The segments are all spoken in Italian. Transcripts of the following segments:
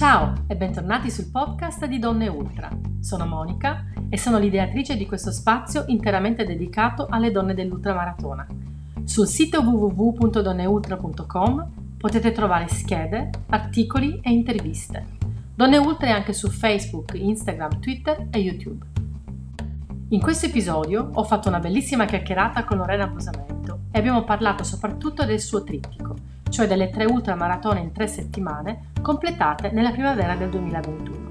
Ciao e bentornati sul podcast di Donne Ultra. Sono Monica e sono l'ideatrice di questo spazio interamente dedicato alle donne dell'ultramaratona. Sul sito www.donneultra.com potete trovare schede, articoli e interviste. Donne Ultra è anche su Facebook, Instagram, Twitter e YouTube. In questo episodio ho fatto una bellissima chiacchierata con Lorena Posamento e abbiamo parlato soprattutto del suo trittico, cioè delle tre ultramaratone in tre settimane completate nella primavera del 2021.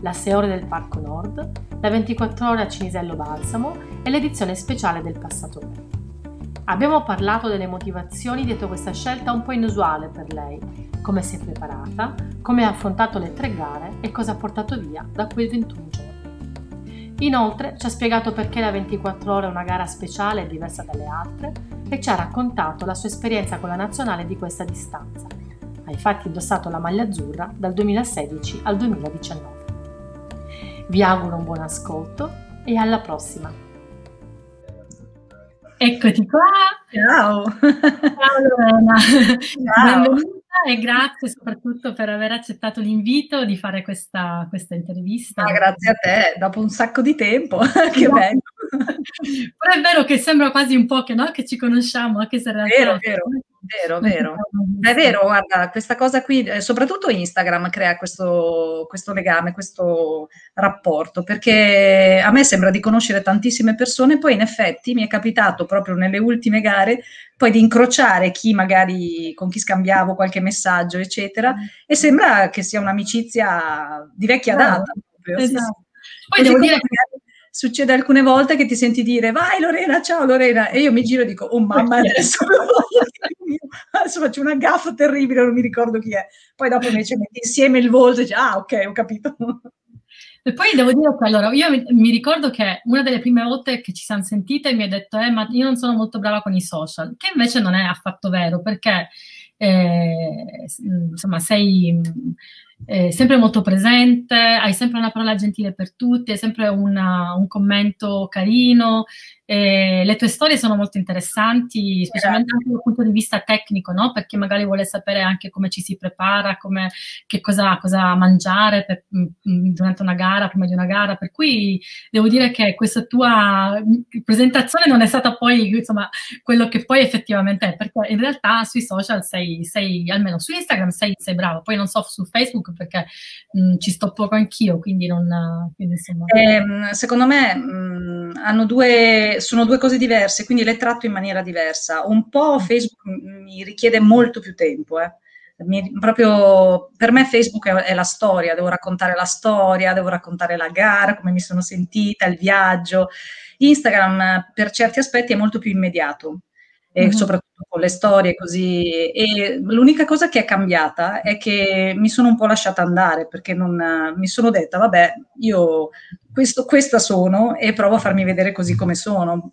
La 6 ore del Parco Nord, la 24 ore a Cinisello Balsamo e l'edizione speciale del Passatore. Abbiamo parlato delle motivazioni dietro questa scelta un po' inusuale per lei, come si è preparata, come ha affrontato le tre gare e cosa ha portato via da quei 21 giorni. Inoltre ci ha spiegato perché la 24 ore è una gara speciale e diversa dalle altre e ci ha raccontato la sua esperienza con la nazionale di questa distanza. Ha infatti indossato la maglia azzurra dal 2016 al 2019. Vi auguro un buon ascolto e alla prossima! Eccoti qua. Ciao. Ciao Lorena. Ciao. Benvenuta e grazie soprattutto per aver accettato l'invito di fare questa, questa intervista. Ah, grazie a te, dopo un sacco di tempo, che bello. Però è vero che sembra quasi un po' che, no? che ci conosciamo, anche se in realtà... Vero, vero. Vero, vero. È vero, guarda, questa cosa qui, eh, soprattutto Instagram crea questo, questo, legame, questo rapporto, perché a me sembra di conoscere tantissime persone, poi in effetti mi è capitato proprio nelle ultime gare poi di incrociare chi magari con chi scambiavo qualche messaggio, eccetera, e sembra che sia un'amicizia di vecchia data. Proprio. Esatto. Poi devo dire che succede alcune volte che ti senti dire vai Lorena, ciao Lorena, e io mi giro e dico oh mamma adesso, adesso faccio una gaffa terribile, non mi ricordo chi è. Poi dopo invece metti insieme il volto e dici ah ok, ho capito. E poi devo dire che allora, io mi, ricordo che una delle prime volte che ci siamo sentite mi ha detto, eh, ma io non sono molto brava con i social, che invece non è affatto vero, perché eh, insomma sei eh, sempre molto presente, hai sempre una parola gentile per tutti, sempre una, un commento carino, eh, le tue storie sono molto interessanti, specialmente anche dal punto di vista tecnico, no? perché magari vuole sapere anche come ci si prepara, come, che cosa, cosa mangiare per, mm, mm, durante una gara, prima di una gara. Per cui devo dire che questa tua presentazione non è stata poi insomma, quello che poi effettivamente è, perché in realtà sui social sei, sei almeno su Instagram sei, sei brava, poi non so su Facebook perché mh, ci sto poco anch'io, quindi non... Quindi, eh, secondo me mh, hanno due sono due cose diverse, quindi le tratto in maniera diversa. Un po' Facebook mi richiede molto più tempo, eh. mi, proprio per me Facebook è, è, la storia, devo raccontare la storia, devo raccontare la gara, come mi sono sentita, il viaggio. Instagram per certi aspetti è molto più immediato e mm-hmm. soprattutto con le storie così. E l'unica cosa che è cambiata è che mi sono un po' lasciata andare perché non, mi sono detta, vabbè, io questo, questa sono e provo a farmi vedere così come sono.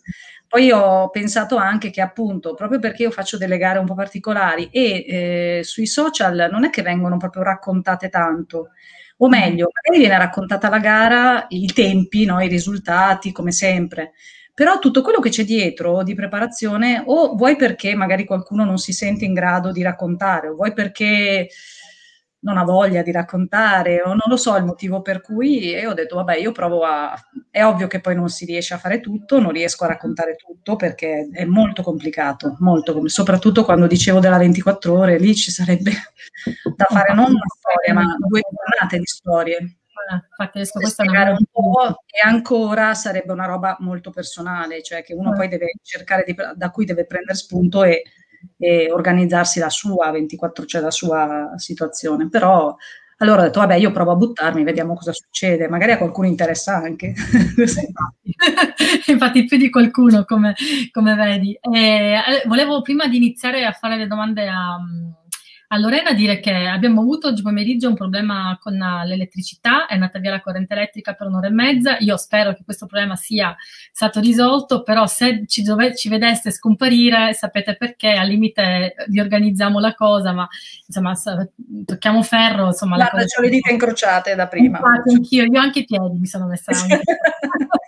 Poi ho pensato anche che appunto, proprio perché io faccio delle gare un po' particolari e eh, sui social non è che vengono proprio raccontate tanto, o meglio, magari viene raccontata la gara, i tempi, no, i risultati, come sempre però tutto quello che c'è dietro di preparazione o vuoi perché magari qualcuno non si sente in grado di raccontare o vuoi perché non ha voglia di raccontare o non lo so il motivo per cui e ho detto vabbè io provo a è ovvio che poi non si riesce a fare tutto non riesco a raccontare tutto perché è molto complicato molto soprattutto quando dicevo della 24 ore lì ci sarebbe da fare non una storia ma due giornate di storie infatti adesso questa spiegare un po' e ancora sarebbe una roba molto personale, cioè che uno mm. poi deve cercare di, da cui deve prendere spunto e, e, organizzarsi la sua 24, cioè la sua situazione. Però allora ho detto, vabbè, io provo a buttarmi, vediamo cosa succede, magari a qualcuno interessa anche. Infatti, più di qualcuno, come, come vedi. Eh, volevo prima di iniziare a fare le domande a a Lorena dire che abbiamo avuto oggi pomeriggio un problema con l'elettricità, è andata via la corrente elettrica per un'ora e mezza, io spero che questo problema sia stato risolto, però se ci, dove, ci vedeste scomparire sapete perché, al limite riorganizziamo la cosa, ma insomma tocchiamo ferro. Insomma, Guarda, ho le dita incrociate da prima. Infatti, anch'io, io anche i piedi mi sono messa.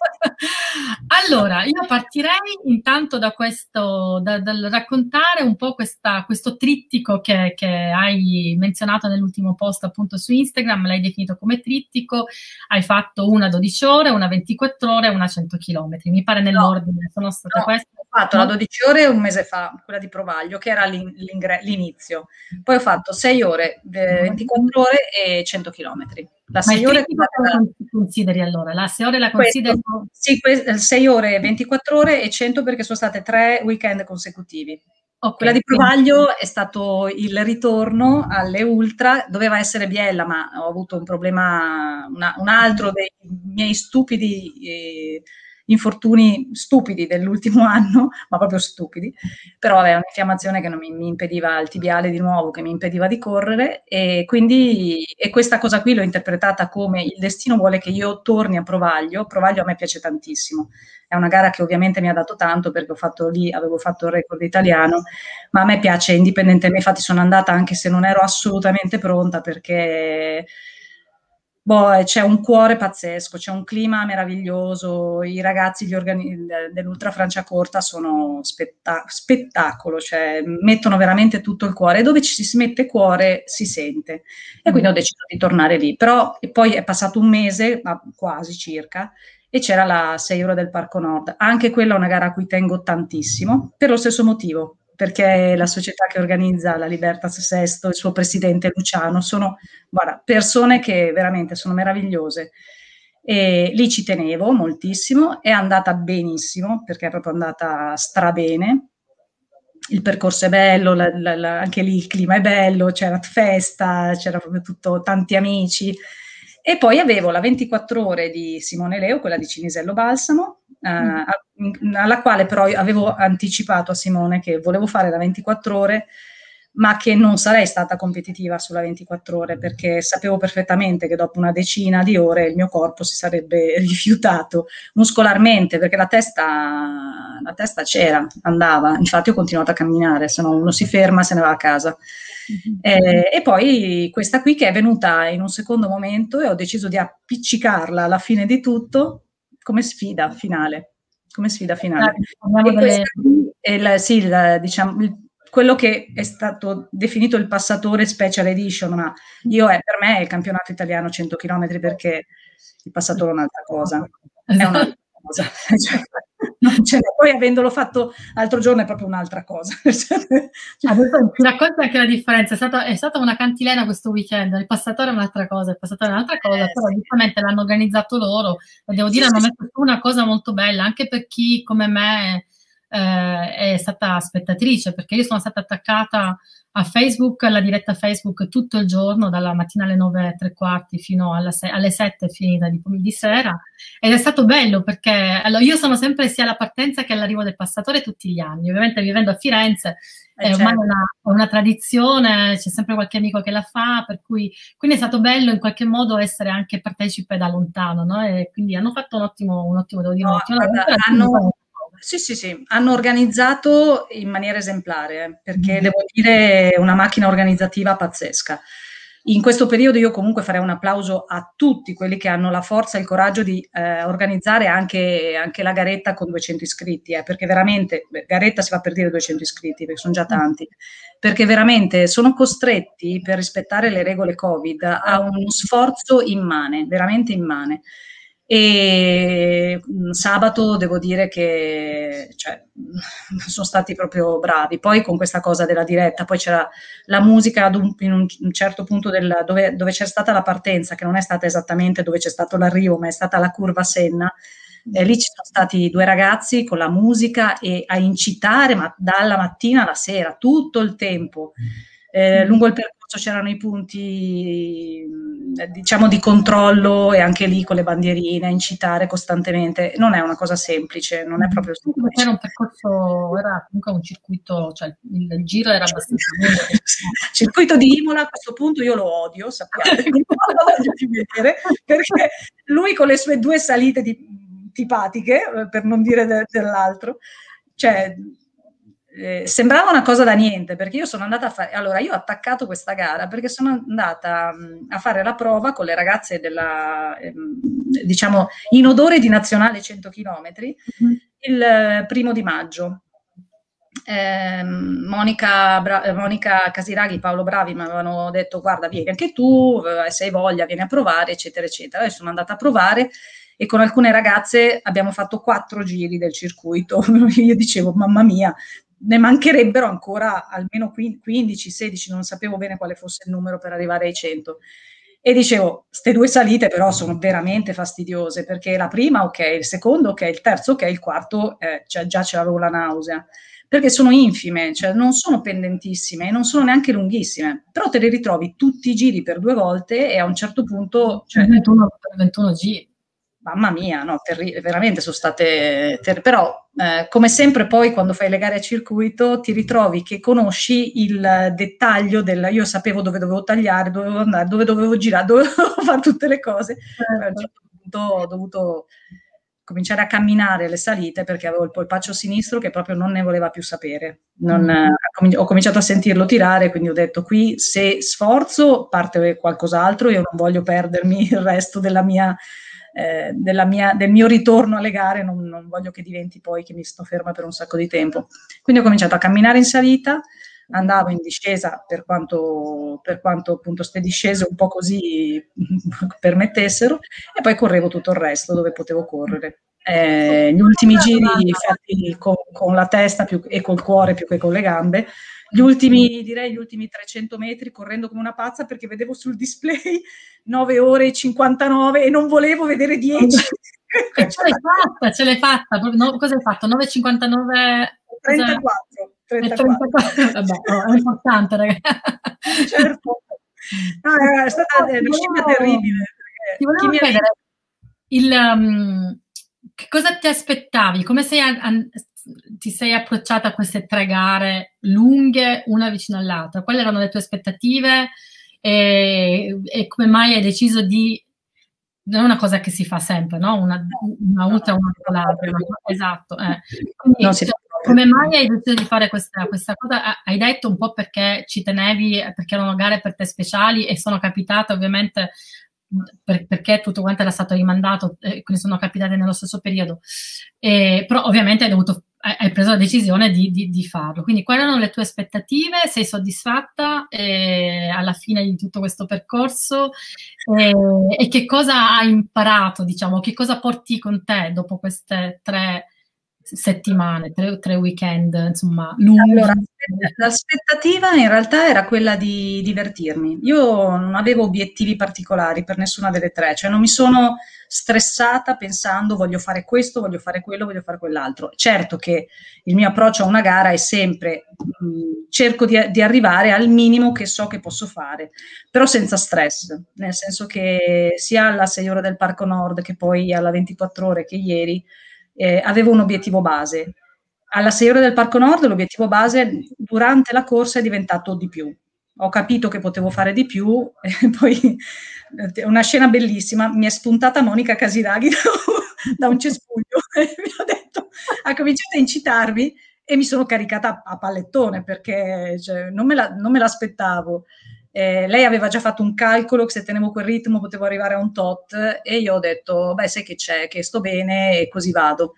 allora, io partirei intanto da questo, da, dal raccontare un po' questa, questo trittico che, che, hai menzionato nell'ultimo post appunto su Instagram, l'hai definito come trittico, hai fatto una 12 ore, una 24 ore e una 100 km, mi pare nell'ordine, no, sono state no, queste. Ho fatto la 12 ore un mese fa, quella di Provaglio, che era l'inizio, poi ho fatto 6 ore, 24 ore e 100 km. La 6 ore la consideri allora? La 6 ore la consideri? Sì, 6 ore, 24 ore e 100 perché sono state 3 weekend consecutivi. Okay, Quella di Provaglio è stato il ritorno alle ultra, doveva essere Biella, ma ho avuto un problema, una, un altro dei miei stupidi eh, infortuni stupidi dell'ultimo anno, ma proprio stupidi, però aveva un'infiammazione che non mi, mi, impediva il tibiale di nuovo, che mi impediva di correre e quindi e questa cosa qui l'ho interpretata come il destino vuole che io torni a Provaglio, Provaglio a me piace tantissimo, è una gara che ovviamente mi ha dato tanto perché ho fatto lì, avevo fatto il record italiano, ma a me piace indipendentemente, infatti sono andata anche se non ero assolutamente pronta perché boh, c'è un cuore pazzesco, c'è un clima meraviglioso, i ragazzi organi- dell'Ultra Franciacorta sono spetta- spettacolo, cioè mettono veramente tutto il cuore e dove ci si mette cuore si sente. E quindi ho deciso di tornare lì. Però poi è passato un mese, quasi circa, e c'era la 6 euro del Parco Nord. Anche quella è una gara a cui tengo tantissimo, per lo stesso motivo perché la società che organizza la Libertas Sesto, il suo presidente Luciano, sono guarda, persone che veramente sono meravigliose. E lì ci tenevo moltissimo, è andata benissimo perché è proprio andata strabene. Il percorso è bello, la, la, la, anche lì il clima è bello, c'era festa, c'era proprio tutto, tanti amici. E poi avevo la 24 ore di Simone Leo, quella di Cinisello Balsamo, eh, alla quale però avevo anticipato a Simone che volevo fare la 24 ore, ma che non sarei stata competitiva sulla 24 ore perché sapevo perfettamente che dopo una decina di ore il mio corpo si sarebbe rifiutato muscolarmente perché la testa, la testa c'era, andava, infatti ho continuato a camminare, se no uno si ferma se ne va a casa. Mm-hmm. Eh, e poi questa qui che è venuta in un secondo momento e ho deciso di appiccicarla alla fine di tutto come sfida finale. Come sfida finale. Ah, delle... il, sì, il, diciamo, il, quello che è stato definito il passatore special edition, ma io è, per me è il campionato italiano 100 km perché il passatore è un'altra cosa. È un'altra cosa. Cioè, poi avendolo fatto l'altro giorno è proprio un'altra cosa. Adesso mi racconta anche la differenza, è stata, è stata, una cantilena questo weekend, il passatore è un'altra cosa, il passatore è un'altra cosa, eh, però sì. giustamente l'hanno organizzato loro, e devo dire sì, hanno messo su una cosa molto bella, anche per chi come me eh, è stata spettatrice, perché io sono stata attaccata a Facebook, alla diretta Facebook tutto il giorno, dalla mattina alle 9 e tre quarti fino se- alle 7 finita di, di sera. Ed è stato bello perché allora, io sono sempre sia alla partenza che all'arrivo del passatore tutti gli anni. Ovviamente vivendo a Firenze eh, è ormai certo. una, una, tradizione, c'è sempre qualche amico che la fa, per cui quindi è stato bello in qualche modo essere anche partecipe da lontano, no? E quindi hanno fatto un ottimo, un ottimo devo dire, no, un ottimo guarda, hanno, sì, sì, sì, hanno organizzato in maniera esemplare, eh, perché mm-hmm. devo dire una macchina organizzativa pazzesca. In questo periodo io comunque farei un applauso a tutti quelli che hanno la forza e il coraggio di eh, organizzare anche, anche, la garetta con 200 iscritti, eh, perché veramente, beh, garetta si fa per dire 200 iscritti, perché sono già mm. tanti, perché veramente sono costretti per rispettare le regole Covid a uno sforzo immane, veramente immane. E mm, sabato devo dire che cioè, sono stati proprio bravi. Poi con questa cosa della diretta, poi c'era la musica ad un, in un, certo punto del, dove, dove, c'è stata la partenza, che non è stata esattamente dove c'è stato l'arrivo, ma è stata la curva Senna. E lì ci sono stati due ragazzi con la musica e a incitare ma dalla mattina alla sera, tutto il tempo. Eh, lungo il percorso c'erano i punti diciamo di controllo e anche lì con le bandierine incitare costantemente. Non è una cosa semplice non è mm. proprio semplice era un percorso era comunque un circuito cioè il, giro era abbastanza lungo. Circuito di Imola a questo punto io lo odio sappiate non lo voglio più vedere perché lui con le sue due salite di, tipatiche per non dire de, dell'altro cioè eh, sembrava una cosa da niente perché io sono andata a fare, allora io ho attaccato questa gara perché sono andata mh, a fare la prova con le ragazze della, ehm, diciamo, in odore di nazionale 100 km mm-hmm. il primo di maggio. Eh, Monica, Bra- Monica, Casiraghi, Paolo Bravi mi avevano detto guarda vieni anche tu, eh, se hai voglia vieni a provare eccetera eccetera. E sono andata a provare e con alcune ragazze abbiamo fatto quattro giri del circuito. Io dicevo mamma mia, ne mancherebbero ancora almeno 15, 16, non sapevo bene quale fosse il numero per arrivare ai 100. E dicevo, queste due salite però sono veramente fastidiose perché la prima ok, il secondo ok, il terzo ok, il quarto eh, cioè, già ce l'avevo la nausea perché sono infime, cioè non sono pendentissime e non sono neanche lunghissime, però te le ritrovi tutti i giri per due volte e a un certo punto... Cioè, 21, 21 giri mamma mia, no, terri- veramente sono state, ter- però eh, come sempre poi quando fai le gare a circuito ti ritrovi che conosci il dettaglio del io sapevo dove dovevo tagliare, dove dovevo andare, dove dovevo girare, dovevo fare tutte le cose, certo. a un certo punto ho dovuto cominciare a camminare le salite perché avevo il polpaccio sinistro che proprio non ne voleva più sapere. Non, mm. ho cominciato a sentirlo tirare, quindi ho detto qui se sforzo parte qualcos'altro, io non voglio perdermi il resto della mia eh, mia, del mio ritorno alle gare, non, non, voglio che diventi poi che mi sto ferma per un sacco di tempo. Quindi ho cominciato a camminare in salita, andavo in discesa per quanto, per quanto appunto ste discese un po' così permettessero e poi correvo tutto il resto dove potevo correre. Eh, gli ultimi giri fatti con, con la testa più, e col cuore più che con le gambe gli ultimi, direi, gli ultimi 300 metri correndo come una pazza perché vedevo sul display 9 ore e 59 e non volevo vedere 10. ce l'hai fatta, ce l'hai fatta. No, cosa hai fatto? 9,59? 34. 34. 34. Vabbè, oh, è importante, ragazzi. Certo. No, è stata una scimmia terribile. Ti volevo chiedere, il, um, che cosa ti aspettavi? Come sei an- ti sei approcciata a queste tre gare lunghe, una vicino all'altra? Quali erano le tue aspettative e, e come mai hai deciso di... Non è una cosa che si fa sempre, no? Una, una ultra, una dopo l'altra. Esatto. Eh. Quindi, cioè, come mai hai deciso di fare questa, questa, cosa? Hai detto un po' perché ci tenevi, perché erano gare per te speciali e sono capitate ovviamente per, perché tutto quanto era stato rimandato, eh, quindi sono capitate nello stesso periodo. Eh, però ovviamente hai, dovuto, hai, preso la decisione di, di, di, farlo. Quindi quali erano le tue aspettative? Sei soddisfatta eh, alla fine di tutto questo percorso? e che cosa hai imparato, diciamo, che cosa porti con te dopo queste tre settimane, tre, tre weekend, insomma, lunghi. Allora, l'aspettativa in realtà era quella di divertirmi. Io non avevo obiettivi particolari per nessuna delle tre, cioè non mi sono stressata pensando voglio fare questo, voglio fare quello, voglio fare quell'altro. Certo che il mio approccio a una gara è sempre mh, cerco di, di arrivare al minimo che so che posso fare, però senza stress, nel senso che sia alla 6 ore del Parco Nord che poi alla 24 ore che ieri eh, avevo un obiettivo base. Alla 6 ore del Parco Nord l'obiettivo base durante la corsa è diventato di più. Ho capito che potevo fare di più e poi una scena bellissima, mi è spuntata Monica Casiraghi da, un cespuglio e mi ha detto, ha cominciato a incitarmi e mi sono caricata a, a pallettone perché cioè, non, me la, non, me l'aspettavo. Eh, lei aveva già fatto un calcolo che se tenevo quel ritmo potevo arrivare a un tot e io ho detto, beh, sai che c'è, che sto bene e così vado.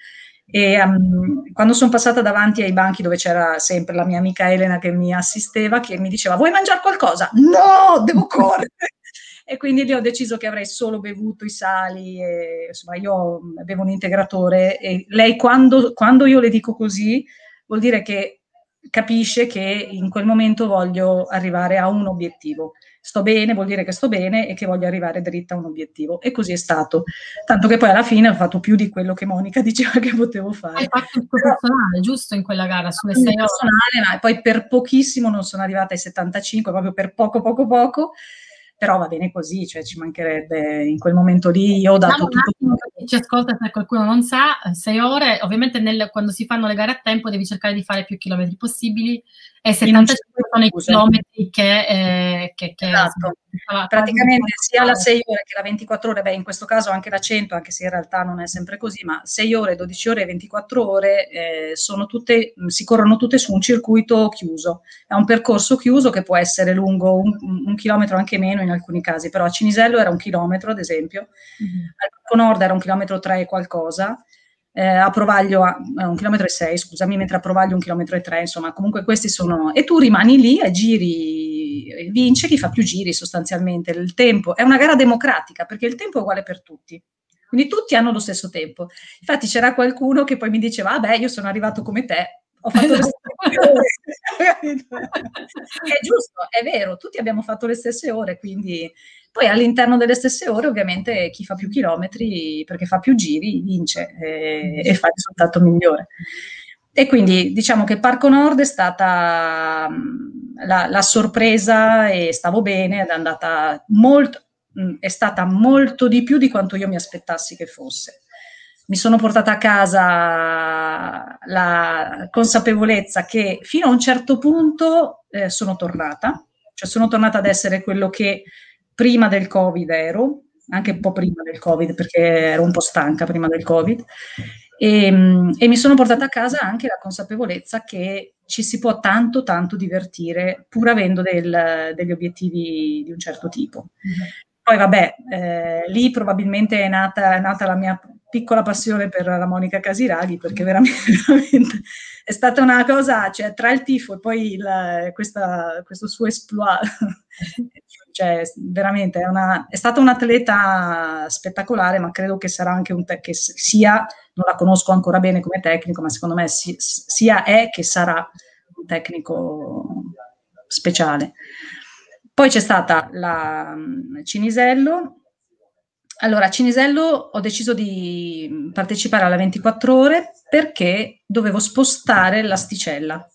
E um, quando sono passata davanti ai banchi dove c'era sempre la mia amica Elena che mi assisteva, che mi diceva, vuoi mangiare qualcosa? No, devo correre! e quindi lì ho deciso che avrei solo bevuto i sali, e, insomma io bevo un integratore e lei quando, quando io le dico così vuol dire che capisce che in quel momento voglio arrivare a un obiettivo. Sto bene, vuol dire che sto bene e che voglio arrivare dritta a un obiettivo. E così è stato. Tanto che poi alla fine ho fatto più di quello che Monica diceva che potevo fare. Hai fatto il tuo personale, giusto, in quella gara, sulle sei ore? Personale, ma poi per pochissimo non sono arrivata ai 75, proprio per poco, poco, poco però va bene così, cioè ci mancherebbe in quel momento lì, io ho dato tutto. Attimo, chi ci ascolta se qualcuno non sa, sei ore, ovviamente nel, quando si fanno le gare a tempo devi cercare di fare più chilometri possibili e 75 sono i chilometri che, eh, che, che esatto. praticamente sia la 6 ore che la 24 ore, beh in questo caso anche la 100, anche se in realtà non è sempre così, ma 6 ore, 12 ore e 24 ore eh, sono tutte, si corrono tutte su un circuito chiuso, è un percorso chiuso che può essere lungo un, un chilometro anche meno in alcuni casi, però a Cinisello era un chilometro ad esempio, mm-hmm. al Parco Nord era un chilometro 3 e qualcosa, eh, a Provaglio a, a un chilometro e sei, scusami, mentre a Provaglio un chilometro e tre, insomma, comunque questi sono... E tu rimani lì e giri, vince chi fa più giri sostanzialmente. Il tempo è una gara democratica perché il tempo è uguale per tutti. Quindi tutti hanno lo stesso tempo. Infatti c'era qualcuno che poi mi diceva, vabbè, io sono arrivato come te, ho fatto le stesse ore. è giusto, è vero, tutti abbiamo fatto le stesse ore, quindi poi all'interno delle stesse ore, ovviamente, chi fa più chilometri, perché fa più giri, vince e, e fa il risultato migliore. E quindi diciamo che Parco Nord è stata la, la sorpresa e stavo bene, è andata molto, è stata molto di più di quanto io mi aspettassi che fosse. Mi sono portata a casa la consapevolezza che fino a un certo punto eh, sono tornata, cioè sono tornata ad essere quello che prima del Covid ero, anche un po' prima del Covid perché ero un po' stanca prima del Covid e, e, mi sono portata a casa anche la consapevolezza che ci si può tanto tanto divertire pur avendo del, degli obiettivi di un certo tipo. Poi vabbè, eh, lì probabilmente è nata, è nata, la mia piccola passione per la Monica Casiraghi perché veramente, veramente è stata una cosa, cioè tra il tifo e poi il, questa, questo suo esploit cioè veramente è, una, è, stata un'atleta spettacolare, ma credo che sarà anche un te- che sia, non la conosco ancora bene come tecnico, ma secondo me si, sia è che sarà un tecnico speciale. Poi c'è stata la Cinisello. Allora, a Cinisello ho deciso di partecipare alla 24 ore perché dovevo spostare l'asticella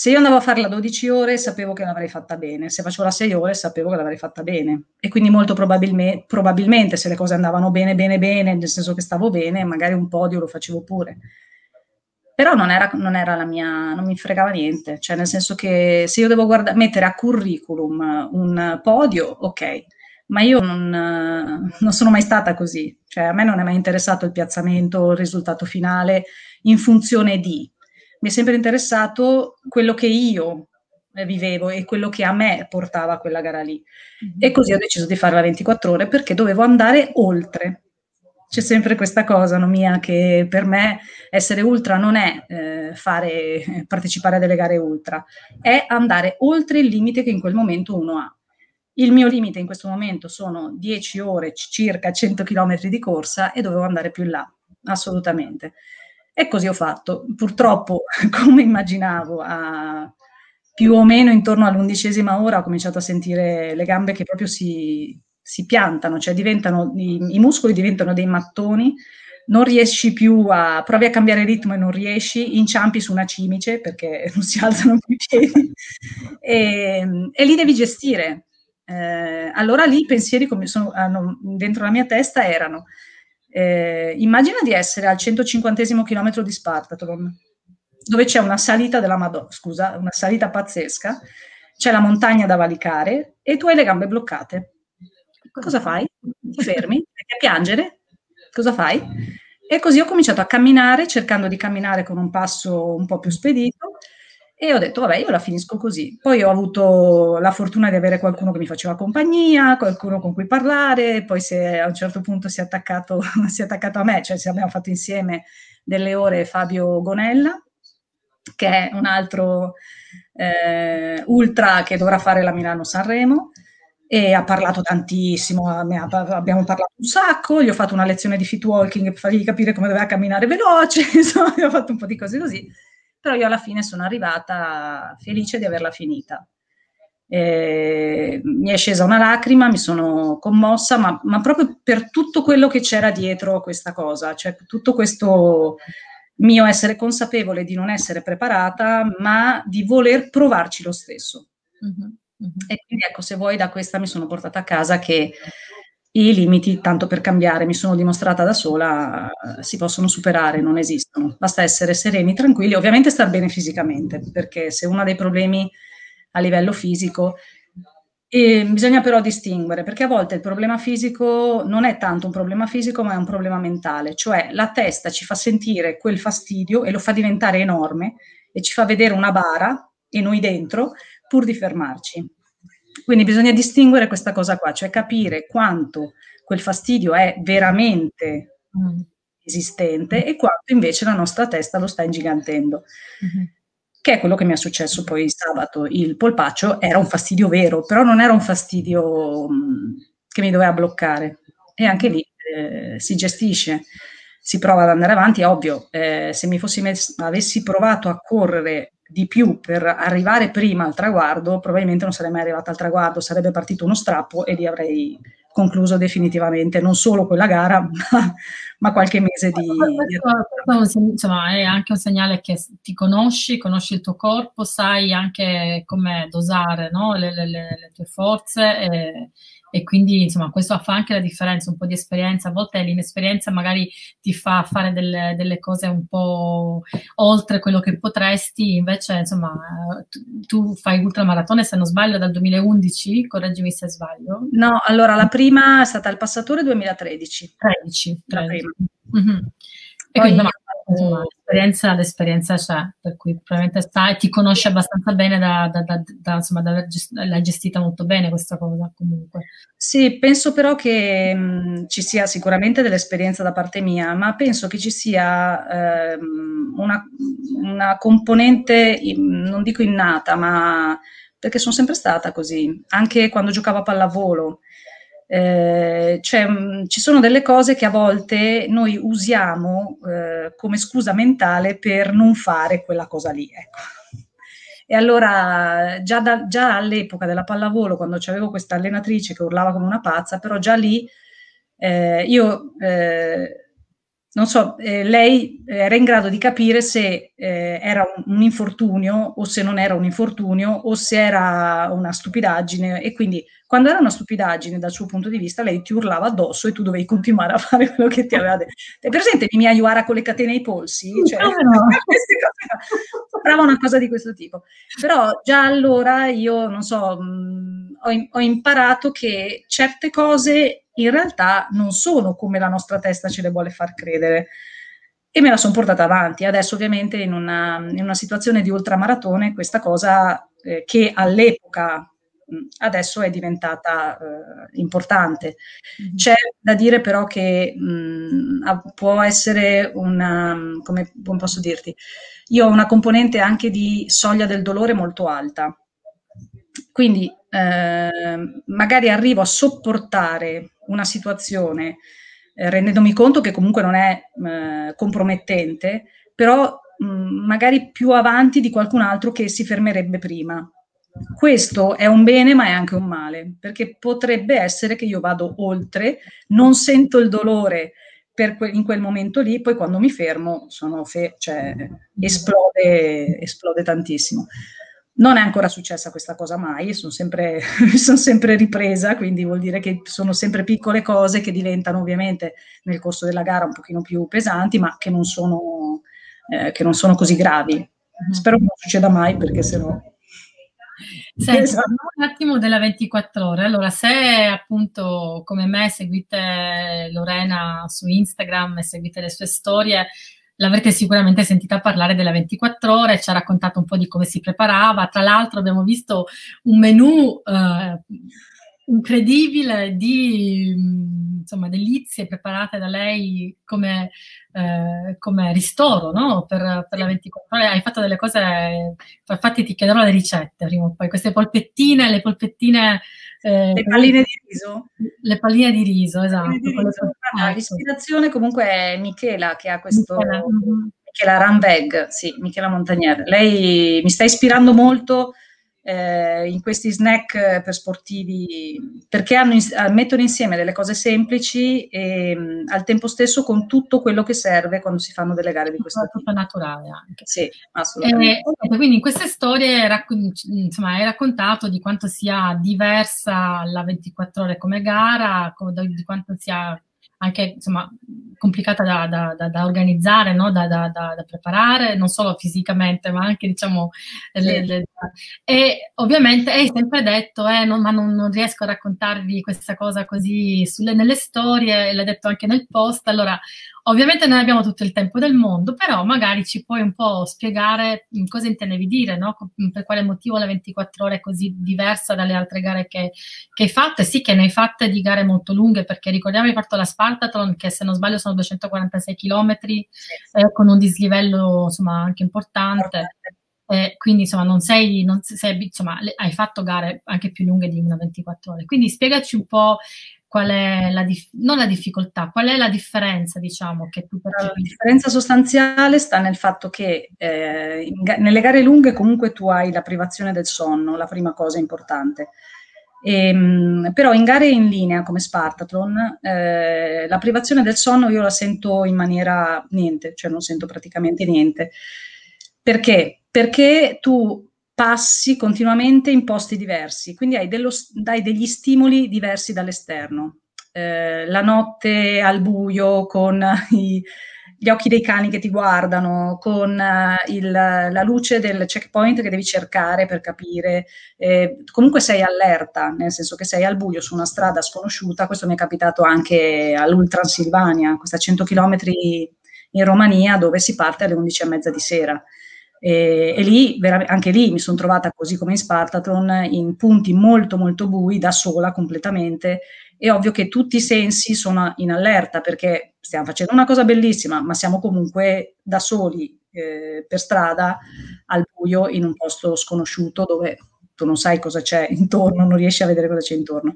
se io andavo a farla 12 ore sapevo che l'avrei fatta bene, se facevo la 6 ore sapevo che l'avrei fatta bene. E quindi molto probabilme, probabilmente se le cose andavano bene, bene, bene, nel senso che stavo bene, magari un podio lo facevo pure. Però non era, non era la mia, non mi fregava niente, cioè nel senso che se io devo guarda, mettere a curriculum un podio, ok, ma io non, non, sono mai stata così, cioè a me non è mai interessato il piazzamento, il risultato finale in funzione di, mi è sempre interessato quello che io eh, vivevo e quello che a me portava quella gara lì. Mm-hmm. E così ho deciso di fare la 24 ore perché dovevo andare oltre. C'è sempre questa cosa no, mia che per me essere ultra non è eh, fare, partecipare a delle gare ultra, è andare oltre il limite che in quel momento uno ha. Il mio limite in questo momento sono 10 ore, circa 100 km di corsa e dovevo andare più in là, assolutamente. E così ho fatto. Purtroppo, come immaginavo, a più o meno intorno all'undicesima ora ho cominciato a sentire le gambe che proprio si, si piantano, cioè diventano, i, i, muscoli diventano dei mattoni, non riesci più a, provi a cambiare ritmo e non riesci, inciampi su una cimice perché non si alzano più i piedi e, e lì devi gestire. Eh, allora lì i pensieri come sono, hanno, dentro la mia testa erano eh, immagina di essere al 150 chilometro di Spartathlon, dove c'è una salita della Madonna, scusa, una salita pazzesca, c'è la montagna da valicare e tu hai le gambe bloccate. Cosa fai? Ti fermi, a piangere? Cosa fai? E così ho cominciato a camminare, cercando di camminare con un passo un po' più spedito e ho detto, vabbè, io la finisco così. Poi ho avuto la fortuna di avere qualcuno che mi faceva compagnia, qualcuno con cui parlare, poi se a un certo punto si è attaccato, si è attaccato a me, cioè abbiamo fatto insieme delle ore Fabio Gonella, che è un altro eh, ultra che dovrà fare la Milano-Sanremo, e ha parlato tantissimo, abbiamo parlato un sacco, gli ho fatto una lezione di fit walking per fargli capire come doveva camminare veloce, insomma, gli ho fatto un po' di cose così però io alla fine sono arrivata felice di averla finita. Eh, mi è scesa una lacrima, mi sono commossa, ma, ma, proprio per tutto quello che c'era dietro questa cosa, cioè tutto questo mio essere consapevole di non essere preparata, ma di voler provarci lo stesso. Mm-hmm. E quindi ecco, se vuoi, da questa mi sono portata a casa che i limiti, tanto per cambiare, mi sono dimostrata da sola, si possono superare, non esistono. Basta essere sereni, tranquilli, ovviamente star bene fisicamente, perché se uno ha dei problemi a livello fisico, e bisogna però distinguere, perché a volte il problema fisico non è tanto un problema fisico, ma è un problema mentale, cioè la testa ci fa sentire quel fastidio e lo fa diventare enorme e ci fa vedere una bara e noi dentro pur di fermarci. Quindi bisogna distinguere questa cosa qua, cioè capire quanto quel fastidio è veramente mm. esistente e quanto invece la nostra testa lo sta ingigantendo. Mm-hmm. Che è quello che mi è successo poi sabato. Il polpaccio era un fastidio vero, però non era un fastidio mh, mm, che mi doveva bloccare. E anche lì eh, si gestisce, si prova ad andare avanti. È ovvio, eh, se mi fossi mess- avessi provato a correre di più per arrivare prima al traguardo, probabilmente non sarei mai arrivata al traguardo, sarebbe partito uno strappo e lì avrei concluso definitivamente non solo quella gara, ma, ma qualche mese di... Questo, insomma, è anche un segnale che ti conosci, conosci il tuo corpo, sai anche come dosare no? le, le, le, tue forze e, e quindi insomma questo fa anche la differenza, un po' di esperienza, a volte l'inesperienza magari ti fa fare delle, delle cose un po' oltre quello che potresti, invece insomma tu, fai ultramaratone se non sbaglio dal 2011, correggimi se sbaglio. No, allora la prima è stata il passatore 2013. 13, 13. Mm-hmm. E Poi, quindi, no, insomma, l'esperienza, l'esperienza c'è, per cui probabilmente sta ti conosce abbastanza bene da, da, da, da insomma, da aver gest- l'hai gestita molto bene questa cosa comunque. Sì, penso però che mh, ci sia sicuramente dell'esperienza da parte mia, ma penso che ci sia ehm, una, una, componente, non dico innata, ma perché sono sempre stata così, anche quando giocavo a pallavolo. Eh, cioè, mh, ci sono delle cose che a volte noi usiamo eh, come scusa mentale per non fare quella cosa lì. Ecco. E allora già, da, già, all'epoca della pallavolo, quando avevo questa allenatrice che urlava come una pazza, però già lì eh, io eh, non so, eh, lei era in grado di capire se eh, era un, un, infortunio o se non era un infortunio o se era una stupidaggine e quindi quando era una stupidaggine dal suo punto di vista lei ti urlava addosso e tu dovevi continuare a fare quello che ti aveva detto. È presente mi aiuara con le catene ai polsi? Cioè, no, no. Sembrava una cosa di questo tipo. Però già allora io, non so, mh, mm, ho, ho imparato che certe cose in realtà non sono come la nostra testa ce le vuole far credere. E me la sono portata avanti. Adesso, ovviamente, in una, in una situazione di ultramaratone, questa cosa eh, che all'epoca adesso è diventata eh, importante. Mm-hmm. C'è da dire però che mh, può essere una, come, come posso dirti, io ho una componente anche di soglia del dolore molto alta. Quindi eh, magari arrivo a sopportare una situazione eh, rendendomi conto che comunque non è eh, compromettente, però mh, magari più avanti di qualcun altro che si fermerebbe prima. Questo è un bene, ma è anche un male, perché potrebbe essere che io vado oltre, non sento il dolore que- in quel momento lì, poi quando mi fermo fe- cioè, esplode, esplode tantissimo. Non è ancora successa questa cosa mai, sono sempre, sono sempre ripresa, quindi vuol dire che sono sempre piccole cose che diventano ovviamente nel corso della gara un pochino più pesanti, ma che non sono, eh, che non sono così gravi. Mm-hmm. Spero che non succeda mai perché sennò... Senti, esatto. un attimo della 24 ore. Allora, se appunto come me seguite Lorena su Instagram e seguite le sue storie, l'avrete sicuramente sentita parlare della 24 ore, ci ha raccontato un po' di come si preparava. Tra l'altro abbiamo visto un menù eh, incredibile di insomma, delizie preparate da lei come, eh, come ristoro no? per, per, la 24 ore. Hai fatto delle cose, infatti ti chiederò le ricette prima o poi, queste polpettine, le polpettine... Eh, le palline di riso? Le palline di riso, esatto. Di riso. Ah, l'ispirazione comunque è Michela che ha questo... Michela, mm-hmm. Michela Ranveg, sì, Michela Montagnier. Lei mi sta ispirando molto eh, in questi snack per sportivi, perché hanno, mettono insieme delle cose semplici e mh, al tempo stesso con tutto quello che serve quando si fanno delle gare di questo tipo. Tutto naturale anche. Sì, assolutamente. E, quindi in queste storie racc- insomma, hai raccontato di quanto sia diversa la 24 ore come gara, di quanto sia anche insomma, complicata da, da, da, da organizzare, no? da, preparare, non solo fisicamente, ma anche diciamo... Sì. Le, le, e ovviamente hai sempre detto, eh, no, ma non, non, riesco a raccontarvi questa cosa così sulle, nelle storie, l'hai detto anche nel post, allora Ovviamente non abbiamo tutto il tempo del mondo, però magari ci puoi un po' spiegare mm, cosa intendevi dire, no? Mm, per quale motivo la 24 ore è così diversa dalle altre gare che, che hai fatto. E sì che ne hai fatte di gare molto lunghe, perché ricordiamo hai fatto la Spartathlon, che se non sbaglio sono 246 km, eh, con un dislivello insomma anche importante. Eh, quindi insomma non sei, non sei insomma, hai fatto gare anche più lunghe di una 24 ore. Quindi spiegaci un po' qual è la, dif- non la difficoltà, qual è la differenza, diciamo, che tu percepisci? La differenza sostanziale sta nel fatto che eh, ga- nelle gare lunghe comunque tu hai la privazione del sonno, la prima cosa importante. Ehm, però in gare in linea come Spartathlon eh, la privazione del sonno io la sento in maniera niente, cioè non sento praticamente niente. Perché? Perché tu passi continuamente in posti diversi, quindi hai, dello, dai degli stimoli diversi dall'esterno. Eh, la notte al buio con i, gli occhi dei cani che ti guardano, con uh, il, la luce del checkpoint che devi cercare per capire. Eh, comunque sei allerta, nel senso che sei al buio su una strada sconosciuta. Questo mi è capitato anche all'Ultransilvania, questa 100 km in Romania, dove si parte alle 11 e mezza di sera. E, e lì, anche lì mi sono trovata così come in Spartathlon, in punti molto molto bui, da sola completamente. È ovvio che tutti i sensi sono in allerta perché stiamo facendo una cosa bellissima, ma siamo comunque da soli eh, per strada al buio in un posto sconosciuto dove tu non sai cosa c'è intorno, non riesci a vedere cosa c'è intorno.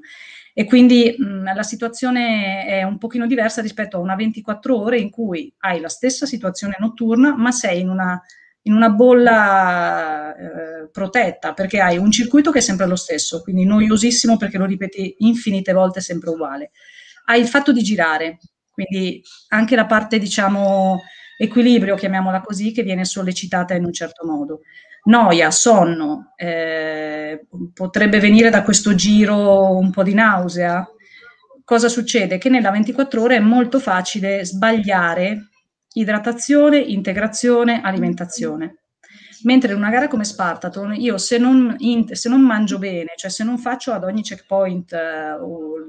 E quindi mh, la situazione è un pochino diversa rispetto a una 24 ore in cui hai la stessa situazione notturna, ma sei in una in una bolla eh, protetta, perché hai un circuito che è sempre lo stesso, quindi noiosissimo perché lo ripeti infinite volte sempre uguale. Hai il fatto di girare, quindi anche la parte, diciamo, equilibrio, chiamiamola così, che viene sollecitata in un certo modo. Noia, sonno, eh, potrebbe venire da questo giro un po' di nausea. Cosa succede? Che nella 24 ore è molto facile sbagliare idratazione, integrazione, alimentazione. Mentre in una gara come Spartaton, io se non, in, se non mangio bene, cioè se non faccio ad ogni checkpoint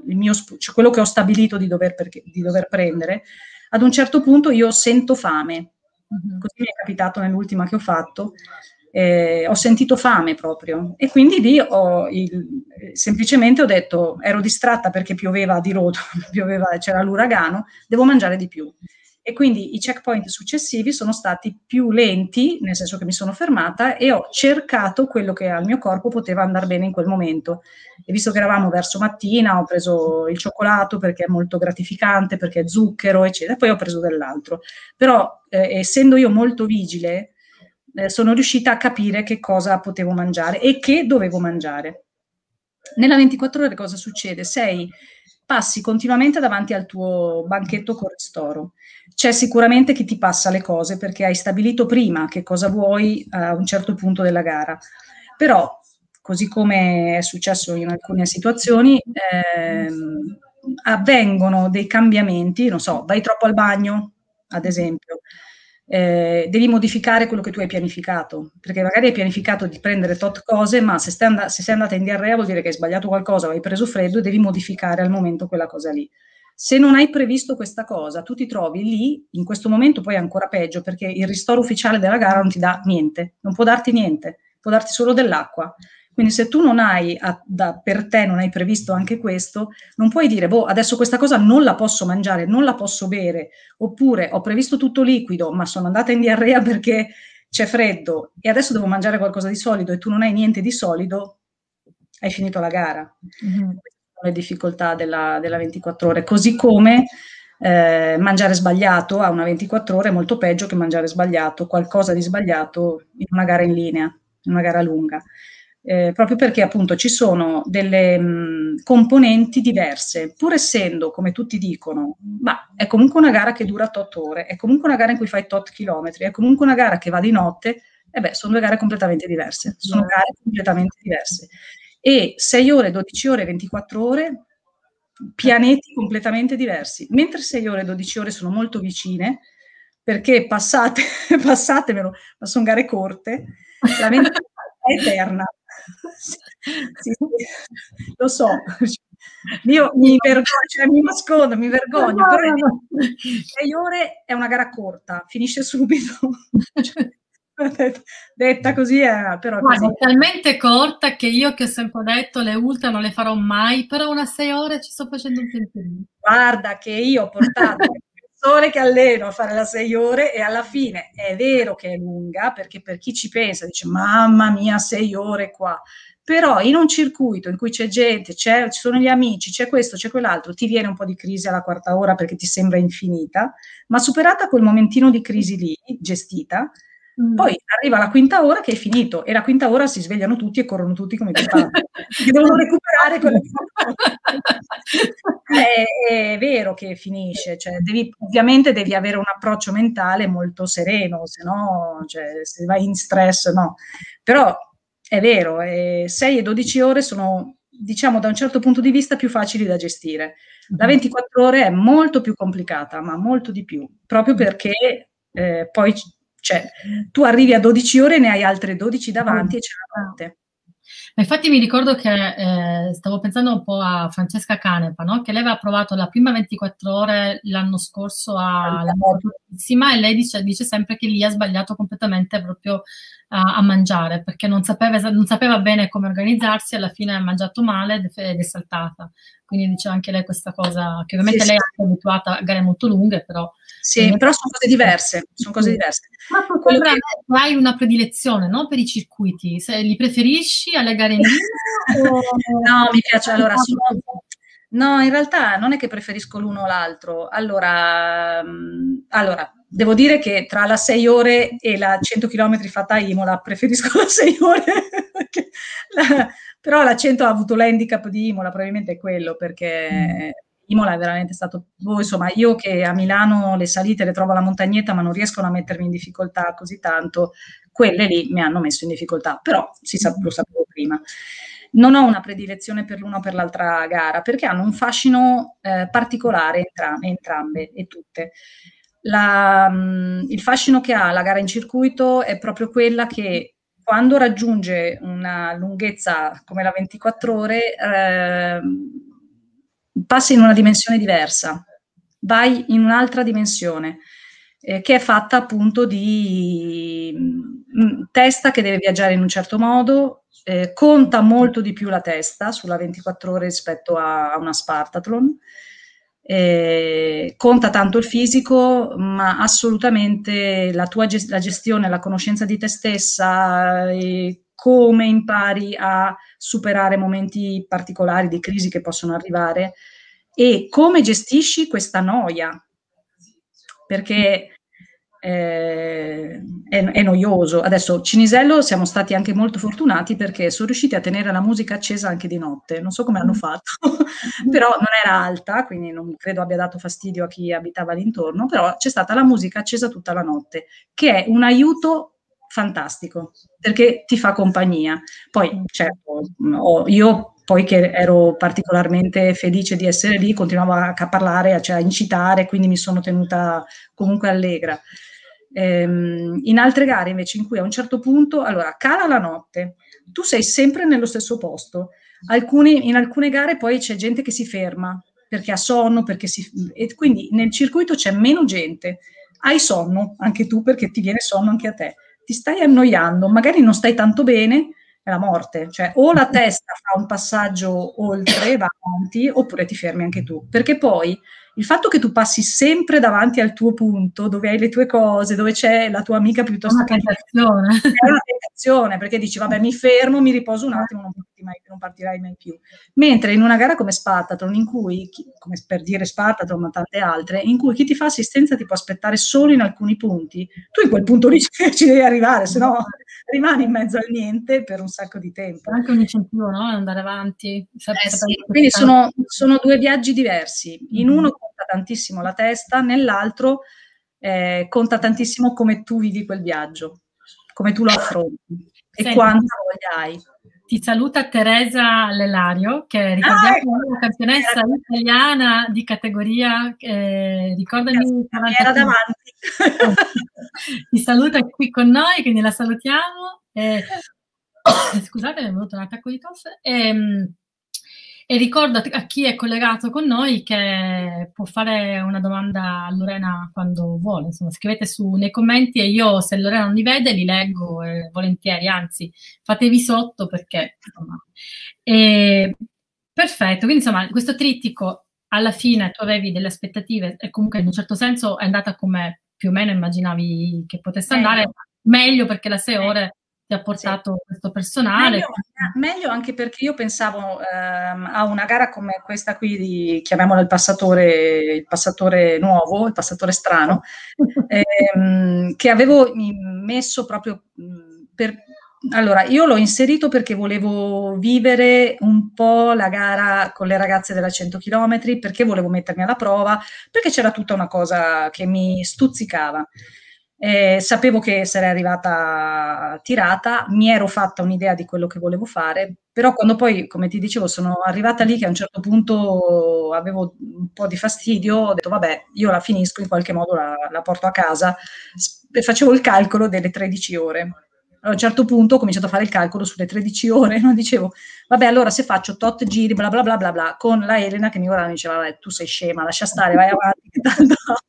il mio, cioè quello che ho stabilito di dover, perché, di dover, prendere, ad un certo punto io sento fame. Mm-hmm. Così mi è capitato nell'ultima che ho fatto. Eh, ho sentito fame proprio e quindi lì ho il, semplicemente ho detto ero distratta perché pioveva di rodo, pioveva, c'era l'uragano, devo mangiare di più e quindi i checkpoint successivi sono stati più lenti, nel senso che mi sono fermata e ho cercato quello che al mio corpo poteva andare bene in quel momento. E visto che eravamo verso mattina, ho preso il cioccolato perché è molto gratificante, perché è zucchero, eccetera, poi ho preso dell'altro. Però, eh, essendo io molto vigile, eh, sono riuscita a capire che cosa potevo mangiare e che dovevo mangiare. Nella 24 ore cosa succede? Sei passi continuamente davanti al tuo banchetto con ristoro. C'è sicuramente chi ti passa le cose perché hai stabilito prima che cosa vuoi a un certo punto della gara. Però, così come è successo in alcune situazioni, ehm, avvengono dei cambiamenti, non so, vai troppo al bagno, ad esempio, eh, devi modificare quello che tu hai pianificato, perché magari hai pianificato di prendere tot cose, ma se, and- se sei andata in diarrea vuol dire che hai sbagliato qualcosa hai preso freddo e devi modificare al momento quella cosa lì. Se non hai previsto questa cosa, tu ti trovi lì, in questo momento poi è ancora peggio, perché il ristoro ufficiale della gara non ti dà niente, non può darti niente, può darti solo dell'acqua. Quindi se tu non hai, a, da, per te non hai previsto anche questo, non puoi dire, boh, adesso questa cosa non la posso mangiare, non la posso bere, oppure ho previsto tutto liquido, ma sono andata in diarrea perché c'è freddo e adesso devo mangiare qualcosa di solido e tu non hai niente di solido, hai finito la gara. Mm-hmm. Le difficoltà della, della 24 ore. Così come eh, mangiare sbagliato a una 24 ore è molto peggio che mangiare sbagliato, qualcosa di sbagliato in una gara in linea, in una gara lunga. Eh, proprio perché appunto ci sono delle mh, componenti diverse, pur essendo, come tutti dicono, ma è comunque una gara che dura tot ore, è comunque una gara in cui fai tot chilometri, è comunque una gara che va di notte, e beh, sono due gare completamente diverse, sono gare completamente diverse. E 6 ore, 12 ore, 24 ore, pianeti completamente diversi, mentre 6 ore, 12 ore sono molto vicine, perché passate, passatemelo, ma sono gare corte, la 20 è eterna, sì, sì, lo so. Io mi vergogno, cioè, mi nascondo, mi vergogno, no, però no, sei ore è una gara corta, finisce subito. detta così è, però Guarda, è talmente corta che io che ho sempre detto le ultra non le farò mai, però una sei ore ci sto facendo un pensierino. Guarda che io ho portato persone che alleno a fare la sei ore e alla fine è vero che è lunga perché per chi ci pensa dice mamma mia sei ore qua però in un circuito in cui c'è gente, c'è, ci sono gli amici, c'è questo, c'è quell'altro, ti viene un po' di crisi alla quarta ora perché ti sembra infinita, ma superata quel momentino di crisi lì, gestita, Mm. Poi arriva la quinta ora che è finito e la quinta ora si svegliano tutti e corrono tutti come pazzi. devono recuperare quelle è, è vero che finisce, cioè devi, ovviamente devi avere un approccio mentale molto sereno, se no, cioè, se vai in stress, no. Però è vero, eh, 6 e 12 ore sono, diciamo, da un certo punto di vista più facili da gestire. La 24 mm-hmm. ore è molto più complicata, ma molto di più, proprio mm. perché eh, poi cioè, tu arrivi a 12 ore e ne hai altre 12 davanti mm. e c'è la notte. Ma infatti mi ricordo che eh, stavo pensando un po' a Francesca Canepa, no? che lei aveva provato la prima 24 ore l'anno scorso a la Mortissima e lei dice, dice, sempre che lì ha sbagliato completamente proprio a, a mangiare perché non sapeva, non sapeva, bene come organizzarsi, alla fine ha mangiato male ed è saltata. Quindi dice anche lei questa cosa, che ovviamente sì, lei sì. è abituata a gare molto lunghe, però... Sì, però sono cose diverse, sono cose diverse. Ma tu che... hai una predilezione no, per i circuiti? Se li preferisci alle gare in linea? o... No, mi piace, allora, sono... No, in realtà non è che preferisco l'uno o l'altro. Allora, um, allora, devo dire che tra la 6 ore e la 100 km fatta a Imola preferisco la 6 ore. la, però la 100 ha avuto l'handicap di Imola, probabilmente è quello, perché mm. Imola è veramente stato, boh, insomma, io che a Milano le salite le trovo alla montagnetta, ma non riescono a mettermi in difficoltà così tanto, quelle lì mi hanno messo in difficoltà, però si sa, lo sapevo prima. Non ho una predilezione per l'una o per l'altra gara, perché hanno un fascino eh, particolare entrambe, entrambe e tutte. La, mh, il fascino che ha la gara in circuito è proprio quella che quando raggiunge una lunghezza come la 24 ore, eh, passi in una dimensione diversa, vai in un'altra dimensione, eh, che è fatta appunto di mh, mm, testa che deve viaggiare in un certo modo, eh, conta molto di più la testa sulla 24 ore rispetto a, a una Spartathlon eh, conta tanto il fisico, ma assolutamente la tua gest- la gestione, la conoscenza di te stessa, e come impari a superare momenti particolari di crisi che possono arrivare e come gestisci questa noia. Perché eh, è, è, noioso. Adesso Cinisello siamo stati anche molto fortunati perché sono riusciti a tenere la musica accesa anche di notte. Non so come hanno mm. fatto, però non era alta, quindi non credo abbia dato fastidio a chi abitava l'intorno, però c'è stata la musica accesa tutta la notte, che è un aiuto fantastico perché ti fa compagnia. Poi, certo, io poi che ero particolarmente felice di essere lì, continuavo a, a parlare, cioè a incitare, quindi mi sono tenuta comunque allegra. Ehm, in altre gare invece in cui a un certo punto, allora, cala la notte, tu sei sempre nello stesso posto. Alcuni, in alcune gare poi c'è gente che si ferma perché ha sonno, perché si, e quindi nel circuito c'è meno gente. Hai sonno anche tu perché ti viene sonno anche a te. Ti stai annoiando, magari non stai tanto bene, è la morte, cioè o la testa fa un passaggio oltre, va avanti, oppure ti fermi anche tu, perché poi il fatto che tu passi sempre davanti al tuo punto, dove hai le tue cose, dove c'è la tua amica piuttosto che... tentazione. È una tentazione, perché dici, vabbè, mi fermo, mi riposo un attimo, non, mai, non partirai mai più. Mentre in una gara come Spartathlon, in cui, come per dire Spartathlon, ma tante altre, in cui chi ti fa assistenza ti può aspettare solo in alcuni punti, tu in quel punto lì ci devi arrivare, se no rimani in mezzo al niente per un sacco di tempo. Anche un incentivo, no? Andare avanti. Eh sì, quindi sono, sono, due viaggi diversi. In uno conta tantissimo la testa, nell'altro eh, conta tantissimo come tu vivi quel viaggio, come tu lo affronti e quanta voglia hai. Ti saluta Teresa Lelario, che ricordiamo ah, ecco. una campionessa italiana di categoria, eh, ricordami... Era davanti. Ti saluta qui con noi, quindi la salutiamo. Eh, scusate, mi è venuto un attacco di tosse. Eh, e ricordo a chi è collegato con noi che può fare una domanda a Lorena quando vuole. Insomma, scrivete su, nei commenti e io, se Lorena non li vede, li leggo eh, volentieri. Anzi, fatevi sotto perché. Insomma. E, perfetto, quindi insomma, questo trittico alla fine tu avevi delle aspettative e comunque in un certo senso è andata come più o meno immaginavi che potesse andare. Meglio perché la 6 ore ti ha portato sì. questo personale. Meglio, meglio, anche perché io pensavo ehm, a una gara come questa qui, di, chiamiamola il passatore, il passatore nuovo, il passatore strano, ehm, che avevo messo proprio per... Allora, io l'ho inserito perché volevo vivere un po' la gara con le ragazze della 100 km, perché volevo mettermi alla prova, perché c'era tutta una cosa che mi stuzzicava. Eh, sapevo che sarei arrivata tirata, mi ero fatta un'idea di quello che volevo fare, però quando poi, come ti dicevo, sono arrivata lì che a un certo punto avevo un po' di fastidio, ho detto vabbè, io la finisco, in qualche modo la, la porto a casa facevo il calcolo delle 13 ore a un certo punto ho cominciato a fare il calcolo sulle 13 ore, no? dicevo, vabbè, allora se faccio tot giri, bla bla bla bla bla, con la Elena che mi guardava e diceva, vabbè, tu sei scema, lascia stare, vai avanti.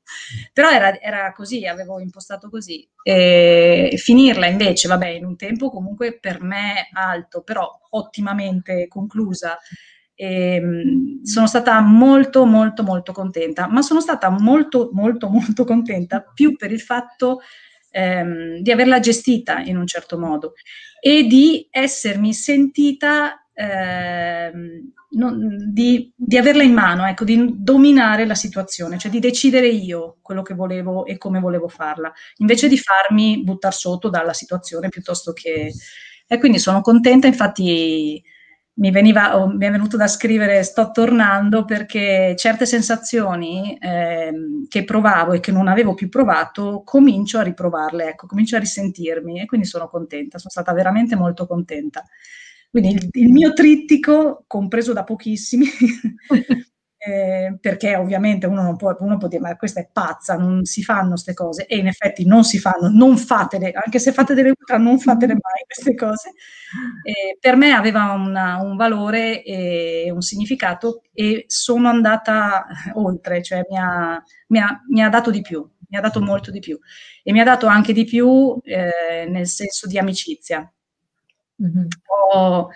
Però era, era, così, avevo impostato così. E finirla invece, vabbè, in un tempo comunque per me alto, però ottimamente conclusa. E, ehm, sono stata molto molto molto contenta, ma sono stata molto molto molto contenta più per il fatto ehm, di averla gestita in un certo modo e di essermi sentita ehm, non, di, di, averla in mano, ecco, di dominare la situazione, cioè di decidere io quello che volevo e come volevo farla, invece di farmi buttare sotto dalla situazione piuttosto che... E quindi sono contenta, infatti mi, veniva, oh, mi è venuto da scrivere sto tornando perché certe sensazioni eh, che provavo e che non avevo più provato comincio a riprovarle, ecco, comincio a risentirmi e quindi sono contenta, sono stata veramente molto contenta. Quindi il, il mio trittico, compreso da pochissimi, eh, perché ovviamente uno non può, uno può dire ma questa è pazza, non si fanno queste cose e in effetti non si fanno, non fatele, anche se fate delle ultra non fatele mai queste cose. Eh, per me aveva una, un valore e un significato e sono andata oltre, cioè mi ha, mi ha, mi ha dato di più, mi ha dato molto di più e mi ha dato anche di più eh, nel senso di amicizia. Mm-hmm. Ho,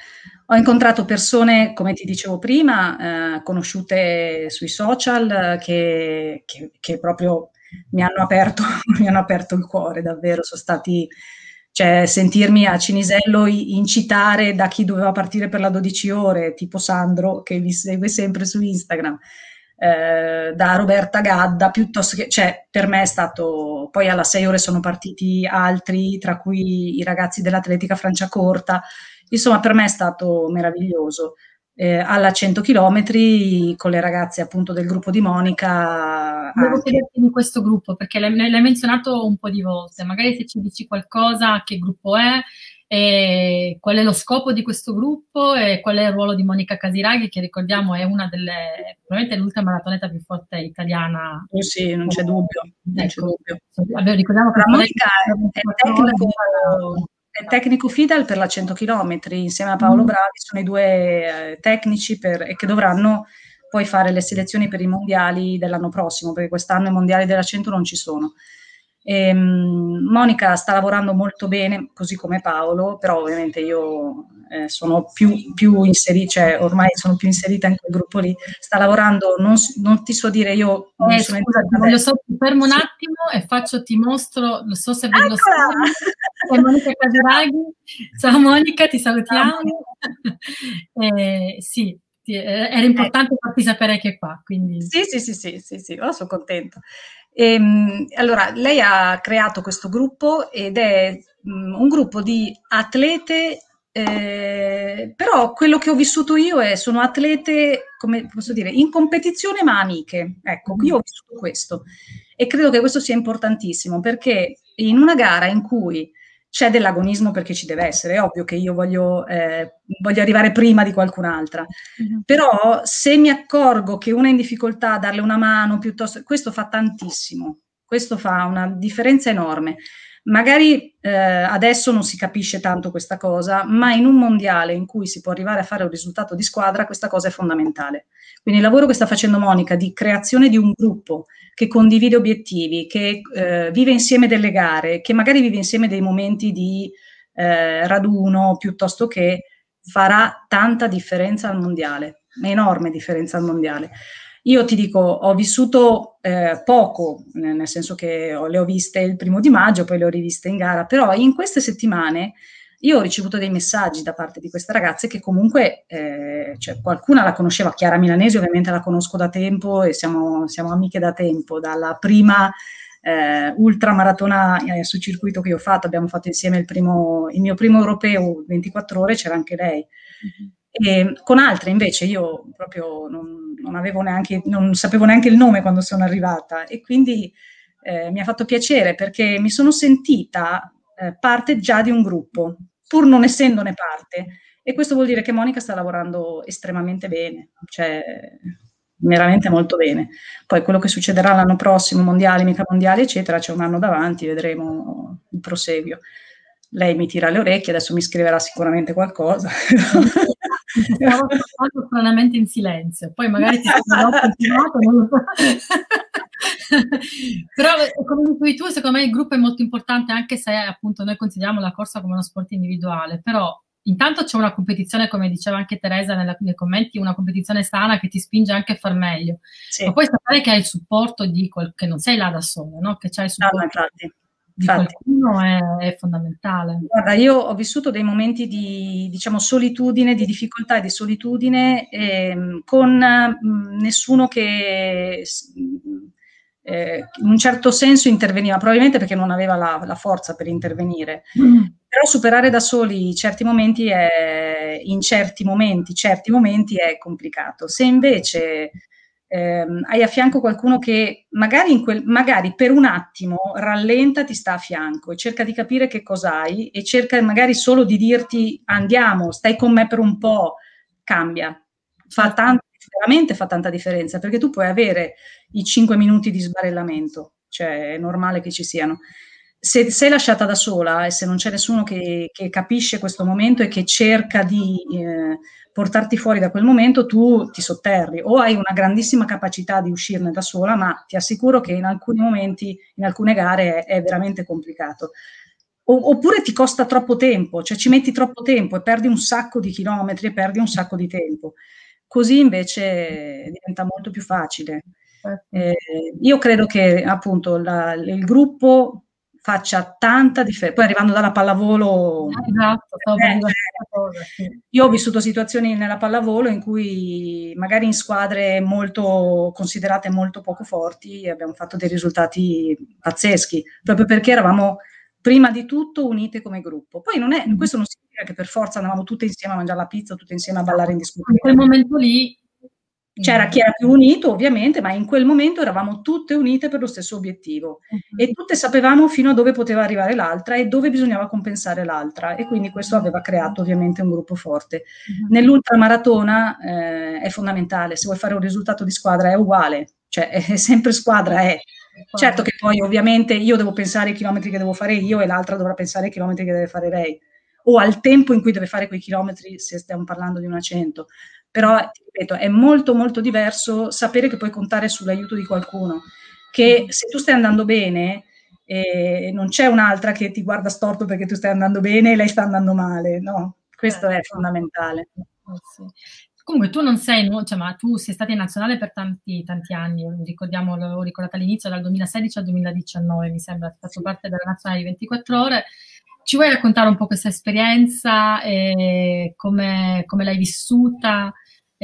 ho incontrato persone, come ti dicevo prima, eh, conosciute sui social che, che, che proprio mi hanno, aperto, mi hanno aperto il cuore, davvero, sono stati cioè sentirmi a Cinisello incitare da chi doveva partire per la 12 ore, tipo Sandro, che vi segue sempre su Instagram, eh, da Roberta Gadda, piuttosto che, cioè, per me è stato, poi alla 6 ore sono partiti altri, tra cui i ragazzi dell'Atletica Franciacorta, Insomma, per me è stato meraviglioso. Eh, alla 100 km con le ragazze appunto del gruppo di Monica. Devo anche. chiederti di questo gruppo perché l'hai, l'hai, menzionato un po' di volte, magari se ci dici qualcosa, che gruppo è, e qual è lo scopo di questo gruppo e qual è il ruolo di Monica Casiraghi che ricordiamo è una delle, probabilmente l'ultima maratoneta più forte italiana. Oh sì, non c'è dubbio. Non c'è ecco, dubbio. ricordiamo che Monica è, è tecnico è tecnico FIDAL per la 100 km, insieme a Paolo mm. Bravi sono i due eh, tecnici per, che dovranno poi fare le selezioni per i mondiali dell'anno prossimo, perché quest'anno i mondiali della 100 non ci sono. E, um, Monica sta lavorando molto bene, così come Paolo, però ovviamente io eh, sono più, più inserita, cioè ormai sono più inserita in quel gruppo lì. Sta lavorando, non, non ti so dire io. Eh, scusa, voglio so, fermo un sì. attimo e faccio, ti mostro, lo so se vedo lo è Monica Casiraghi. Ciao Monica, ti salutiamo. eh, sì, era importante eh. farti sapere che è qua. Quindi. Sì, sì, sì, sì, sì, sì, oh, sono contenta. E, ehm, allora, lei ha creato questo gruppo ed è mh, un gruppo di atlete eh, però quello che ho vissuto io è sono atlete, come posso dire, in competizione ma amiche. Ecco, io ho vissuto questo e credo che questo sia importantissimo perché in una gara in cui c'è dell'agonismo perché ci deve essere, è ovvio che io voglio, eh, voglio arrivare prima di qualcun'altra, mm-hmm. però se mi accorgo che una è in difficoltà, darle una mano piuttosto, questo fa tantissimo, questo fa una differenza enorme. Magari eh, adesso non si capisce tanto questa cosa, ma in un mondiale in cui si può arrivare a fare un risultato di squadra, questa cosa è fondamentale. Quindi il lavoro che sta facendo Monica di creazione di un gruppo che condivide obiettivi, che eh, vive insieme delle gare, che magari vive insieme dei momenti di eh, raduno piuttosto che farà tanta differenza al mondiale, enorme differenza al mondiale. Io ti dico, ho vissuto eh, poco, nel senso che le ho viste il primo di maggio, poi le ho riviste in gara, però in queste settimane io ho ricevuto dei messaggi da parte di queste ragazze che comunque, eh, cioè, qualcuna la conosceva, Chiara Milanesi ovviamente la conosco da tempo e siamo, siamo amiche da tempo, dalla prima eh, ultramaratona eh, su circuito che ho fatto, abbiamo fatto insieme il, primo, il mio primo europeo 24 ore, c'era anche lei. Mm-hmm. E con altre invece io proprio non, non, avevo neanche, non sapevo neanche il nome quando sono arrivata e quindi eh, mi ha fatto piacere perché mi sono sentita eh, parte già di un gruppo, pur non essendone parte. E questo vuol dire che Monica sta lavorando estremamente bene, cioè veramente molto bene. Poi quello che succederà l'anno prossimo, mondiali, mica mondiali, eccetera, c'è un anno davanti, vedremo il proseguio. Lei mi tira le orecchie, adesso mi scriverà sicuramente qualcosa. Stavo ascoltando stranamente in silenzio, poi magari ti sono continuato, non lo so. Però come dicevi tu, secondo me il gruppo è molto importante anche se appunto noi consideriamo la corsa come uno sport individuale, però intanto c'è una competizione, come diceva anche Teresa nella, nei commenti, una competizione sana che ti spinge anche a far meglio. Sì. Ma poi sapere che hai il supporto di quel, che non sei là da solo, no? che c'hai il supporto. No, di Infatti, qualcuno è, è, fondamentale. Guarda, io ho vissuto dei momenti di diciamo, solitudine, di difficoltà e di solitudine eh, con mh, nessuno che eh, in un certo senso interveniva, probabilmente perché non aveva la, la forza per intervenire. Mm. Però superare da soli certi momenti è, in certi momenti, certi momenti è complicato. Se invece ehm, hai a fianco qualcuno che magari, quel, magari, per un attimo rallenta, ti sta a fianco e cerca di capire che cosa hai e cerca magari solo di dirti andiamo, stai con me per un po', cambia. Fa tanto, veramente fa tanta differenza perché tu puoi avere i 5 minuti di sbarellamento, cioè è normale che ci siano. Se sei lasciata da sola e se non c'è nessuno che, che capisce questo momento e che cerca di eh, portarti fuori da quel momento, tu ti sotterri o hai una grandissima capacità di uscirne da sola, ma ti assicuro che in alcuni momenti, in alcune gare è, è veramente complicato. O, oppure ti costa troppo tempo, cioè ci metti troppo tempo e perdi un sacco di chilometri e perdi un sacco di tempo. Così invece diventa molto più facile. Certo. Eh, io credo che appunto la, il gruppo faccia tanta differenza. Poi arrivando dalla pallavolo, esatto, eh, cosa, sì. io ho vissuto situazioni nella pallavolo in cui magari in squadre molto considerate molto poco forti abbiamo fatto dei risultati pazzeschi, proprio perché eravamo prima di tutto unite come gruppo. Poi non è, mm-hmm. questo non significa che per forza andavamo tutte insieme a mangiare la pizza, tutte insieme a ballare in discussione. In quel momento lì c'era chi era più unito, ovviamente, ma in quel momento eravamo tutte unite per lo stesso obiettivo uh-huh. e tutte sapevamo fino a dove poteva arrivare l'altra e dove bisognava compensare l'altra e quindi questo aveva creato ovviamente un gruppo forte. Uh-huh. Nell'ultramaratona eh, è fondamentale, se vuoi fare un risultato di squadra è uguale, cioè è sempre squadra, è. Certo che poi ovviamente io devo pensare ai chilometri che devo fare io e l'altra dovrà pensare ai chilometri che deve fare lei o al tempo in cui deve fare quei chilometri se stiamo parlando di una 100 però ti ripeto, è molto molto diverso sapere che puoi contare sull'aiuto di qualcuno, che se tu stai andando bene eh, non c'è un'altra che ti guarda storto perché tu stai andando bene e lei sta andando male, no? Questo è certo. fondamentale. Eh, sì. Comunque tu non sei, cioè, ma tu sei stata in nazionale per tanti, tanti anni, ricordiamo, l'ho ricordata all'inizio, dal 2016 al 2019 mi sembra, hai fatto parte della nazionale di 24 ore. Ci vuoi raccontare un po' questa esperienza, e come, come l'hai vissuta?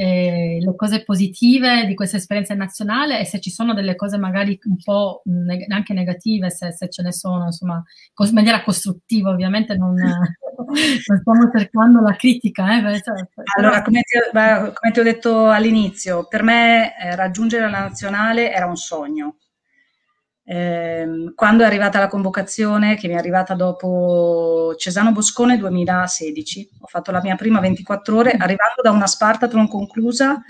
Eh, le cose positive di questa esperienza nazionale e se ci sono delle cose magari un po' neg- anche negative, se, se, ce ne sono, insomma, in maniera costruttiva, ovviamente non, non stiamo cercando la critica. Eh, cioè, allora, come ti, come ti, ho detto all'inizio, per me eh, raggiungere la nazionale era un sogno. Eh, quando è arrivata la convocazione, che mi è arrivata dopo Cesano Boscone 2016, ho fatto la mia prima 24 ore, arrivando da una Spartathlon conclusa,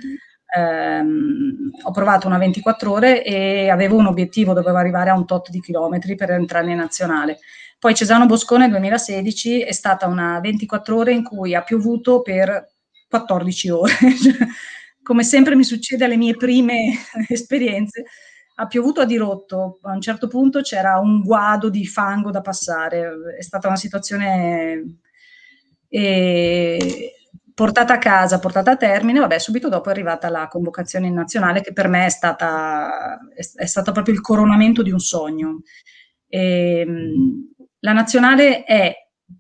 ehm, ho provato una 24 ore e avevo un obiettivo, dovevo arrivare a un tot di chilometri per entrare in nazionale. Poi Cesano Boscone 2016 è stata una 24 ore in cui ha piovuto per 14 ore. Come sempre mi succede alle mie prime esperienze, ha piovuto a dirotto, a un certo punto c'era un guado di fango da passare, è stata una situazione eh, portata a casa, portata a termine, vabbè, subito dopo è arrivata la convocazione in nazionale che per me è stata, è, è stata proprio il coronamento di un sogno. E, ehm, la nazionale è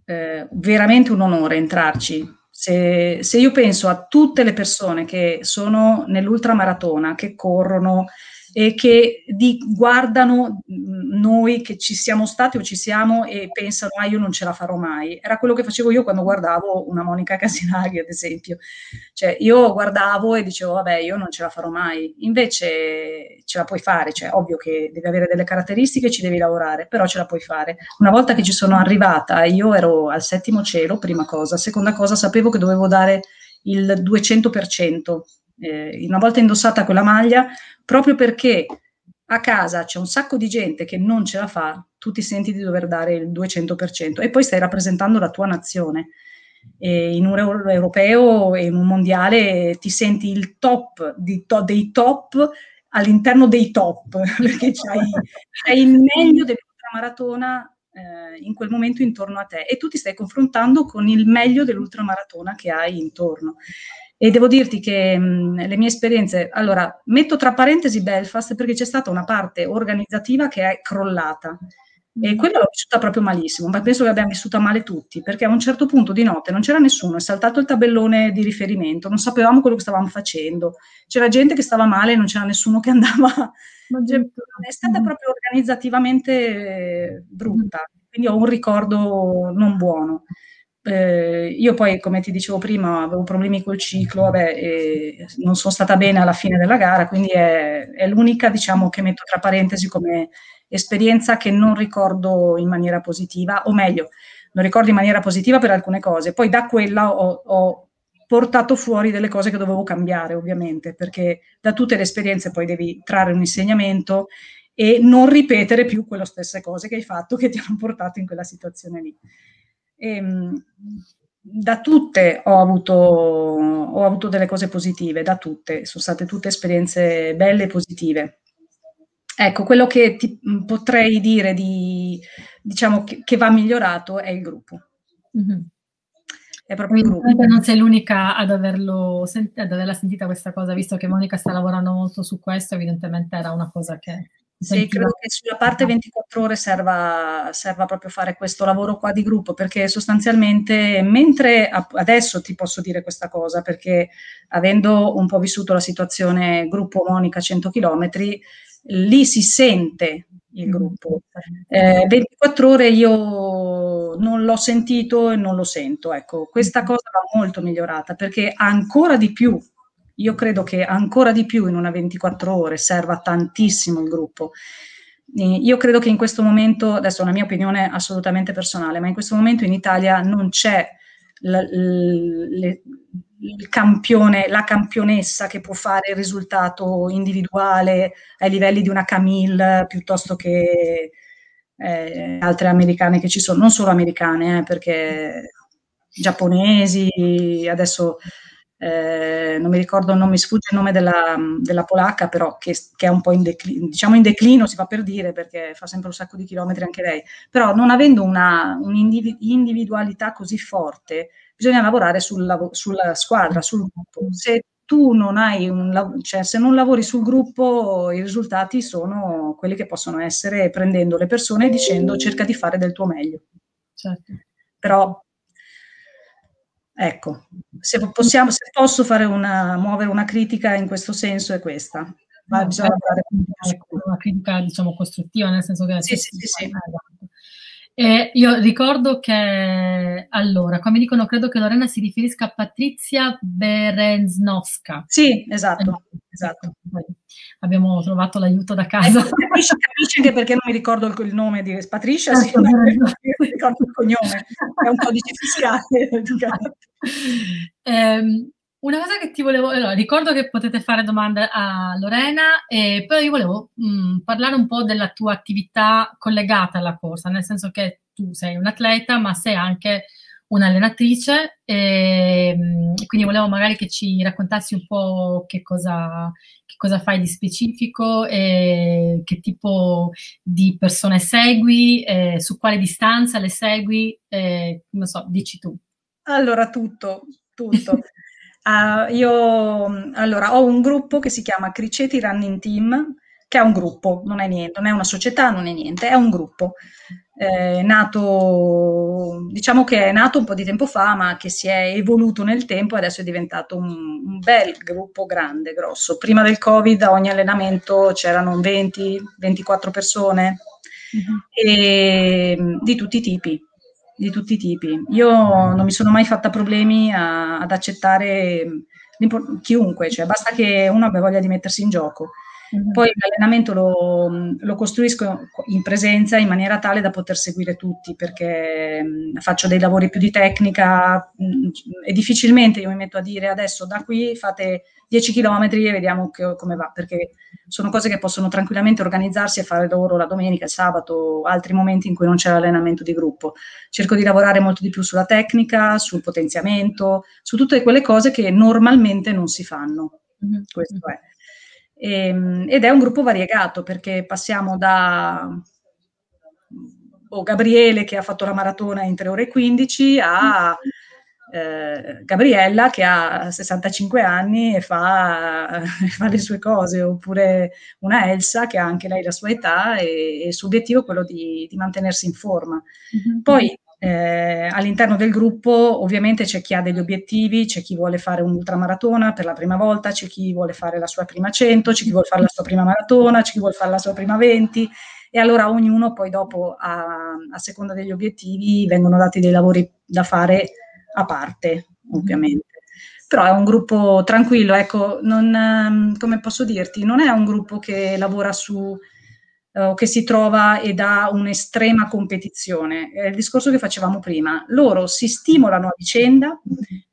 eh, veramente un onore entrarci. Se, se io penso a tutte le persone che sono nell'ultramaratona, che corrono, e che di, guardano mm, noi che ci siamo stati o ci siamo e pensano ah io non ce la farò mai. Era quello che facevo io quando guardavo una Monica Casinaghi ad esempio. Cioè io guardavo e dicevo vabbè io non ce la farò mai. Invece ce la puoi fare, cioè ovvio che devi avere delle caratteristiche, ci devi lavorare, però ce la puoi fare. Una volta che ci sono arrivata io ero al settimo cielo, prima cosa. Seconda cosa sapevo che dovevo dare il 200% eh, una volta indossata quella maglia, proprio perché a casa c'è un sacco di gente che non ce la fa, tu ti senti di dover dare il 200% e poi stai rappresentando la tua nazione. E in un euro europeo e in un mondiale ti senti il top, to- dei top all'interno dei top, perché c'hai, c'hai il meglio dell'ultramaratona eh, in quel momento intorno a te e tu ti stai confrontando con il meglio dell'ultramaratona che hai intorno. E devo dirti che mh, le mie esperienze, allora, metto tra parentesi Belfast perché c'è stata una parte organizzativa che è crollata. E mm. quella l'ho vissuta proprio malissimo, ma penso che l'abbiamo vissuta male tutti, perché a un certo punto di notte non c'era nessuno, è saltato il tabellone di riferimento, non sapevamo quello che stavamo facendo, c'era gente che stava male non c'era nessuno che andava. Cioè, è stata proprio organizzativamente brutta, quindi ho un ricordo non buono. Eh, io poi, come ti dicevo prima, avevo problemi col ciclo, vabbè, e non sono stata bene alla fine della gara, quindi è, è, l'unica, diciamo, che metto tra parentesi come esperienza che non ricordo in maniera positiva, o meglio, non ricordo in maniera positiva per alcune cose. Poi da quella ho, ho portato fuori delle cose che dovevo cambiare, ovviamente, perché da tutte le esperienze poi devi trarre un insegnamento e non ripetere più quelle stesse cose che hai fatto che ti hanno portato in quella situazione lì. E, ehm, da tutte ho avuto, ho avuto delle cose positive, da tutte, sono state tutte esperienze belle e positive. Ecco, quello che ti potrei dire di, diciamo, che, che va migliorato è il gruppo. Mm-hmm. È proprio il gruppo. Non sei l'unica ad, averlo, ad averla sentita questa cosa, visto che Monica sta lavorando molto su questo, evidentemente era una cosa che sì, credo che sulla parte 24 ore serva, serva, proprio fare questo lavoro qua di gruppo, perché sostanzialmente, mentre adesso ti posso dire questa cosa, perché avendo un po' vissuto la situazione gruppo Monica 100 km, lì si sente il mm. gruppo. Eh, 24 ore io non l'ho sentito e non lo sento. Ecco, questa mm. cosa va molto migliorata perché ancora di più io credo che ancora di più in una 24 ore serva tantissimo il gruppo. Io credo che in questo momento, adesso è una mia opinione assolutamente personale, ma in questo momento in Italia non c'è la, le, il campione, la campionessa che può fare il risultato individuale ai livelli di una Camille piuttosto che eh, altre americane che ci sono, non solo americane, eh, perché giapponesi, adesso eh, non mi ricordo, non mi sfugge il nome della, della polacca, però che, che, è un po' in declino, diciamo in declino si fa per dire perché fa sempre un sacco di chilometri anche lei, però non avendo una, un'individualità così forte, bisogna lavorare sul, sulla squadra, sul gruppo. Se tu non hai un cioè se non lavori sul gruppo, i risultati sono quelli che possono essere prendendo le persone e dicendo cerca di fare del tuo meglio. Certo. Però ecco, se possiamo, se posso fare una, muovere una critica in questo senso è questa. Ma bisogna lavorare una critica, diciamo, costruttiva, nel senso che... Sì, sì, sì, sì. E io ricordo che, allora, come dicono, credo che Lorena si riferisca a Patrizia Berenznovska. Sì, esatto, esatto. Abbiamo trovato l'aiuto da casa. Eh, capisci, capisci anche perché non mi ricordo il, il nome di Patricia, sì, non mi ricordo il cognome, è un codice fiscale. eh, una cosa che ti volevo, allora, ricordo che potete fare domande a Lorena, e poi io volevo mh, mm, parlare un po' della tua attività collegata alla corsa, nel senso che tu sei un atleta, ma sei anche un'allenatrice, e, mm, quindi volevo magari che ci raccontassi un po' che cosa, che cosa fai di specifico, e che tipo di persone segui, su quale distanza le segui, non so, dici tu. Allora, tutto, tutto. Uh, io allora ho un gruppo che si chiama Criceti Running Team, che è un gruppo, non è niente, non è una società, non è niente, è un gruppo. Eh, nato, diciamo che è nato un po' di tempo fa, ma che si è evoluto nel tempo e adesso è diventato un, un bel gruppo grande, grosso. Prima del Covid a ogni allenamento c'erano 20-24 persone uh-huh. e, di tutti i tipi di tutti i tipi. Io non mi sono mai fatta problemi a, ad accettare chiunque, cioè basta che uno abbia voglia di mettersi in gioco. Mm-hmm. Poi l'allenamento lo, lo, costruisco in presenza in maniera tale da poter seguire tutti, perché mh, faccio dei lavori più di tecnica mh, e difficilmente io mi metto a dire adesso da qui fate 10 km e vediamo che, come va, perché sono cose che possono tranquillamente organizzarsi e fare loro la domenica, il sabato, altri momenti in cui non c'è l'allenamento di gruppo. Cerco di lavorare molto di più sulla tecnica, sul potenziamento, su tutte quelle cose che normalmente non si fanno. Mm-hmm. Questo è. E, ehm, ed è un gruppo variegato perché passiamo da oh, Gabriele che ha fatto la maratona in 3 ore e 15 a eh, Gabriella che ha 65 anni e fa, fa, le sue cose, oppure una Elsa che ha anche lei la sua età e, e il suo obiettivo è quello di, di mantenersi in forma. Mm-hmm. Poi eh, all'interno del gruppo ovviamente c'è chi ha degli obiettivi, c'è chi vuole fare un'ultramaratona per la prima volta, c'è chi vuole fare la sua prima 100, c'è chi vuole fare la sua prima maratona, c'è chi vuole fare la sua prima 20 e allora ognuno poi dopo a, a seconda degli obiettivi vengono dati dei lavori da fare a parte ovviamente. Però è un gruppo tranquillo, ecco, non, ehm, come posso dirti, non è un gruppo che lavora su eh, che si trova ed ha un'estrema competizione. È il discorso che facevamo prima. Loro si stimolano a vicenda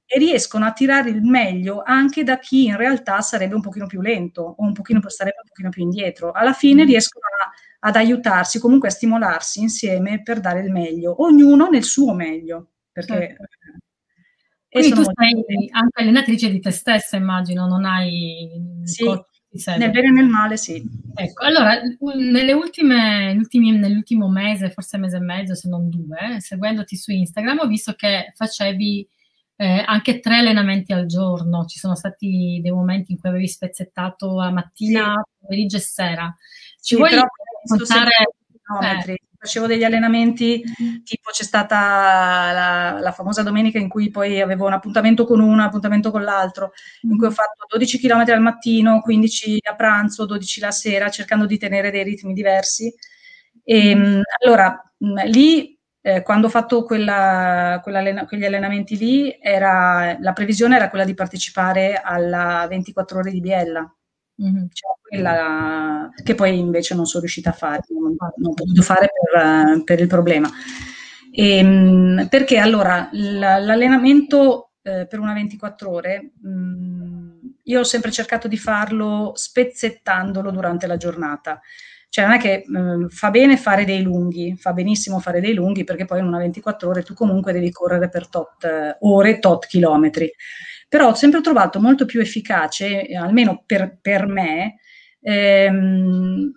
e riescono a tirare il meglio anche da chi in realtà sarebbe un pochino più lento o un pochino, sarebbe un pochino più indietro. Alla fine riescono a, ad aiutarsi, comunque a stimolarsi insieme per dare il meglio, ognuno nel suo meglio. Perché, certo. Quindi tu sei anche allenatrice di te stessa, immagino, non hai... Sì, nel bene e nel male, sì. Ecco, allora, nelle ultime, ultimi, nell'ultimo mese, forse mese e mezzo, se non due, seguendoti su Instagram, ho visto che facevi eh, anche tre allenamenti al giorno. Ci sono stati dei momenti in cui avevi spezzettato a mattina, sì. pomeriggio e sera. Ci sì, vuoi raccontare... Eh, facevo degli allenamenti, mm-hmm. tipo c'è stata la, la, famosa domenica in cui poi avevo un appuntamento con uno, un appuntamento con l'altro, in cui ho mm-hmm. fatto 12 km al mattino, 15 a pranzo, 12 la sera, cercando di tenere dei ritmi diversi. E, mm-hmm. allora, lì, eh, quando ho fatto quella, quella, quegli allenamenti lì, era, la previsione era quella di partecipare alla 24 ore di Biella. Mm-hmm. Cioè, quella che poi invece non sono riuscita a fare, non, non ho potuto fare per, per il problema. E, ehm, perché allora l'allenamento eh, per una 24 ore, mh, mm, io ho sempre cercato di farlo spezzettandolo durante la giornata. Cioè non è che mm, fa bene fare dei lunghi, fa benissimo fare dei lunghi perché poi in una 24 ore tu comunque devi correre per tot eh, ore, tot chilometri. Però ho sempre trovato molto più efficace, almeno per, per me, ehm,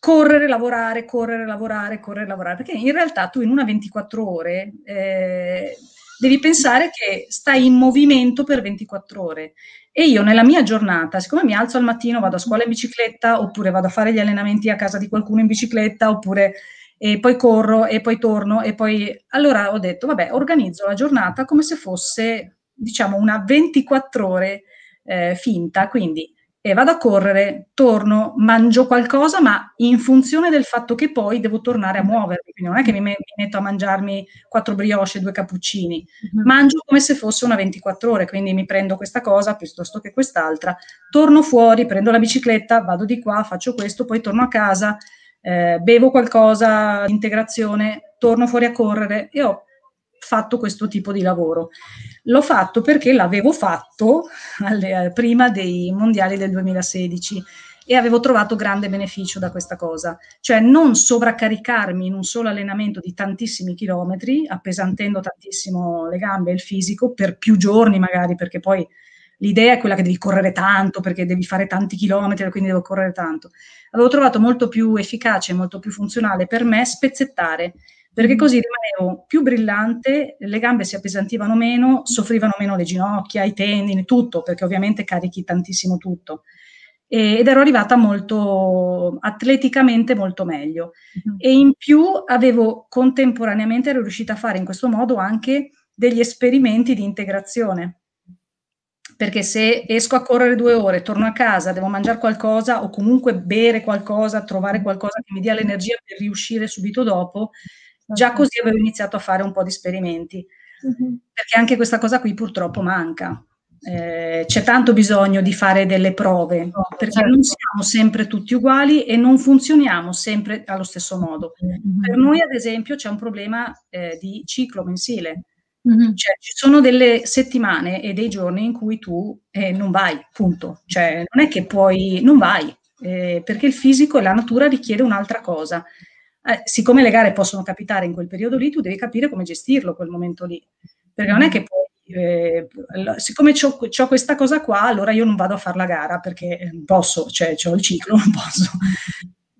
correre, lavorare, correre, lavorare, correre, lavorare, perché in realtà tu in una 24 ore eh, devi pensare che stai in movimento per 24 ore. E io nella mia giornata, siccome mi alzo al mattino, vado a scuola in bicicletta, oppure vado a fare gli allenamenti a casa di qualcuno in bicicletta, oppure e poi corro e poi torno e poi allora ho detto vabbè organizzo la giornata come se fosse diciamo una 24 ore eh, finta, quindi e vado a correre, torno, mangio qualcosa, ma in funzione del fatto che poi devo tornare a muovermi. Quindi non è che mi, metto a mangiarmi quattro brioche e due cappuccini, mm-hmm. mangio come se fosse una 24 ore, quindi mi prendo questa cosa piuttosto che quest'altra, torno fuori, prendo la bicicletta, vado di qua, faccio questo, poi torno a casa, eh, bevo qualcosa, integrazione, torno fuori a correre e ho fatto questo tipo di lavoro. L'ho fatto perché l'avevo fatto alle, eh, prima dei mondiali del 2016 e avevo trovato grande beneficio da questa cosa, cioè non sovraccaricarmi in un solo allenamento di tantissimi chilometri, appesantendo tantissimo le gambe e il fisico per più giorni magari, perché poi l'idea è quella che devi correre tanto, perché devi fare tanti chilometri, quindi devo correre tanto. Avevo trovato molto più efficace, molto più funzionale per me spezzettare perché così rimanevo più brillante, le gambe si appesantivano meno, soffrivano meno le ginocchia, i tendini, tutto, perché ovviamente carichi tantissimo tutto. ed ero arrivata molto atleticamente molto meglio. Uh-huh. E in più avevo contemporaneamente ero riuscita a fare in questo modo anche degli esperimenti di integrazione. Perché se esco a correre due ore, torno a casa, devo mangiare qualcosa o comunque bere qualcosa, trovare qualcosa che mi dia l'energia per riuscire subito dopo, Già così avevo iniziato a fare un po' di esperimenti, uh-huh. perché anche questa cosa qui purtroppo manca. Eh, c'è tanto bisogno di fare delle prove, oh, perché certo. non siamo sempre tutti uguali e non funzioniamo sempre allo stesso modo. Uh-huh. Per noi, ad esempio, c'è un problema eh, di ciclo mensile. Uh-huh. Cioè, ci sono delle settimane e dei giorni in cui tu eh, non vai, punto. Cioè, non è che puoi, non vai, eh, perché il fisico e la natura richiede un'altra cosa eh, siccome le gare possono capitare in quel periodo lì, tu devi capire come gestirlo quel momento lì. Perché non è che poi, eh, siccome ho questa cosa qua, allora io non vado a fare la gara perché non posso, cioè ho il ciclo, non posso.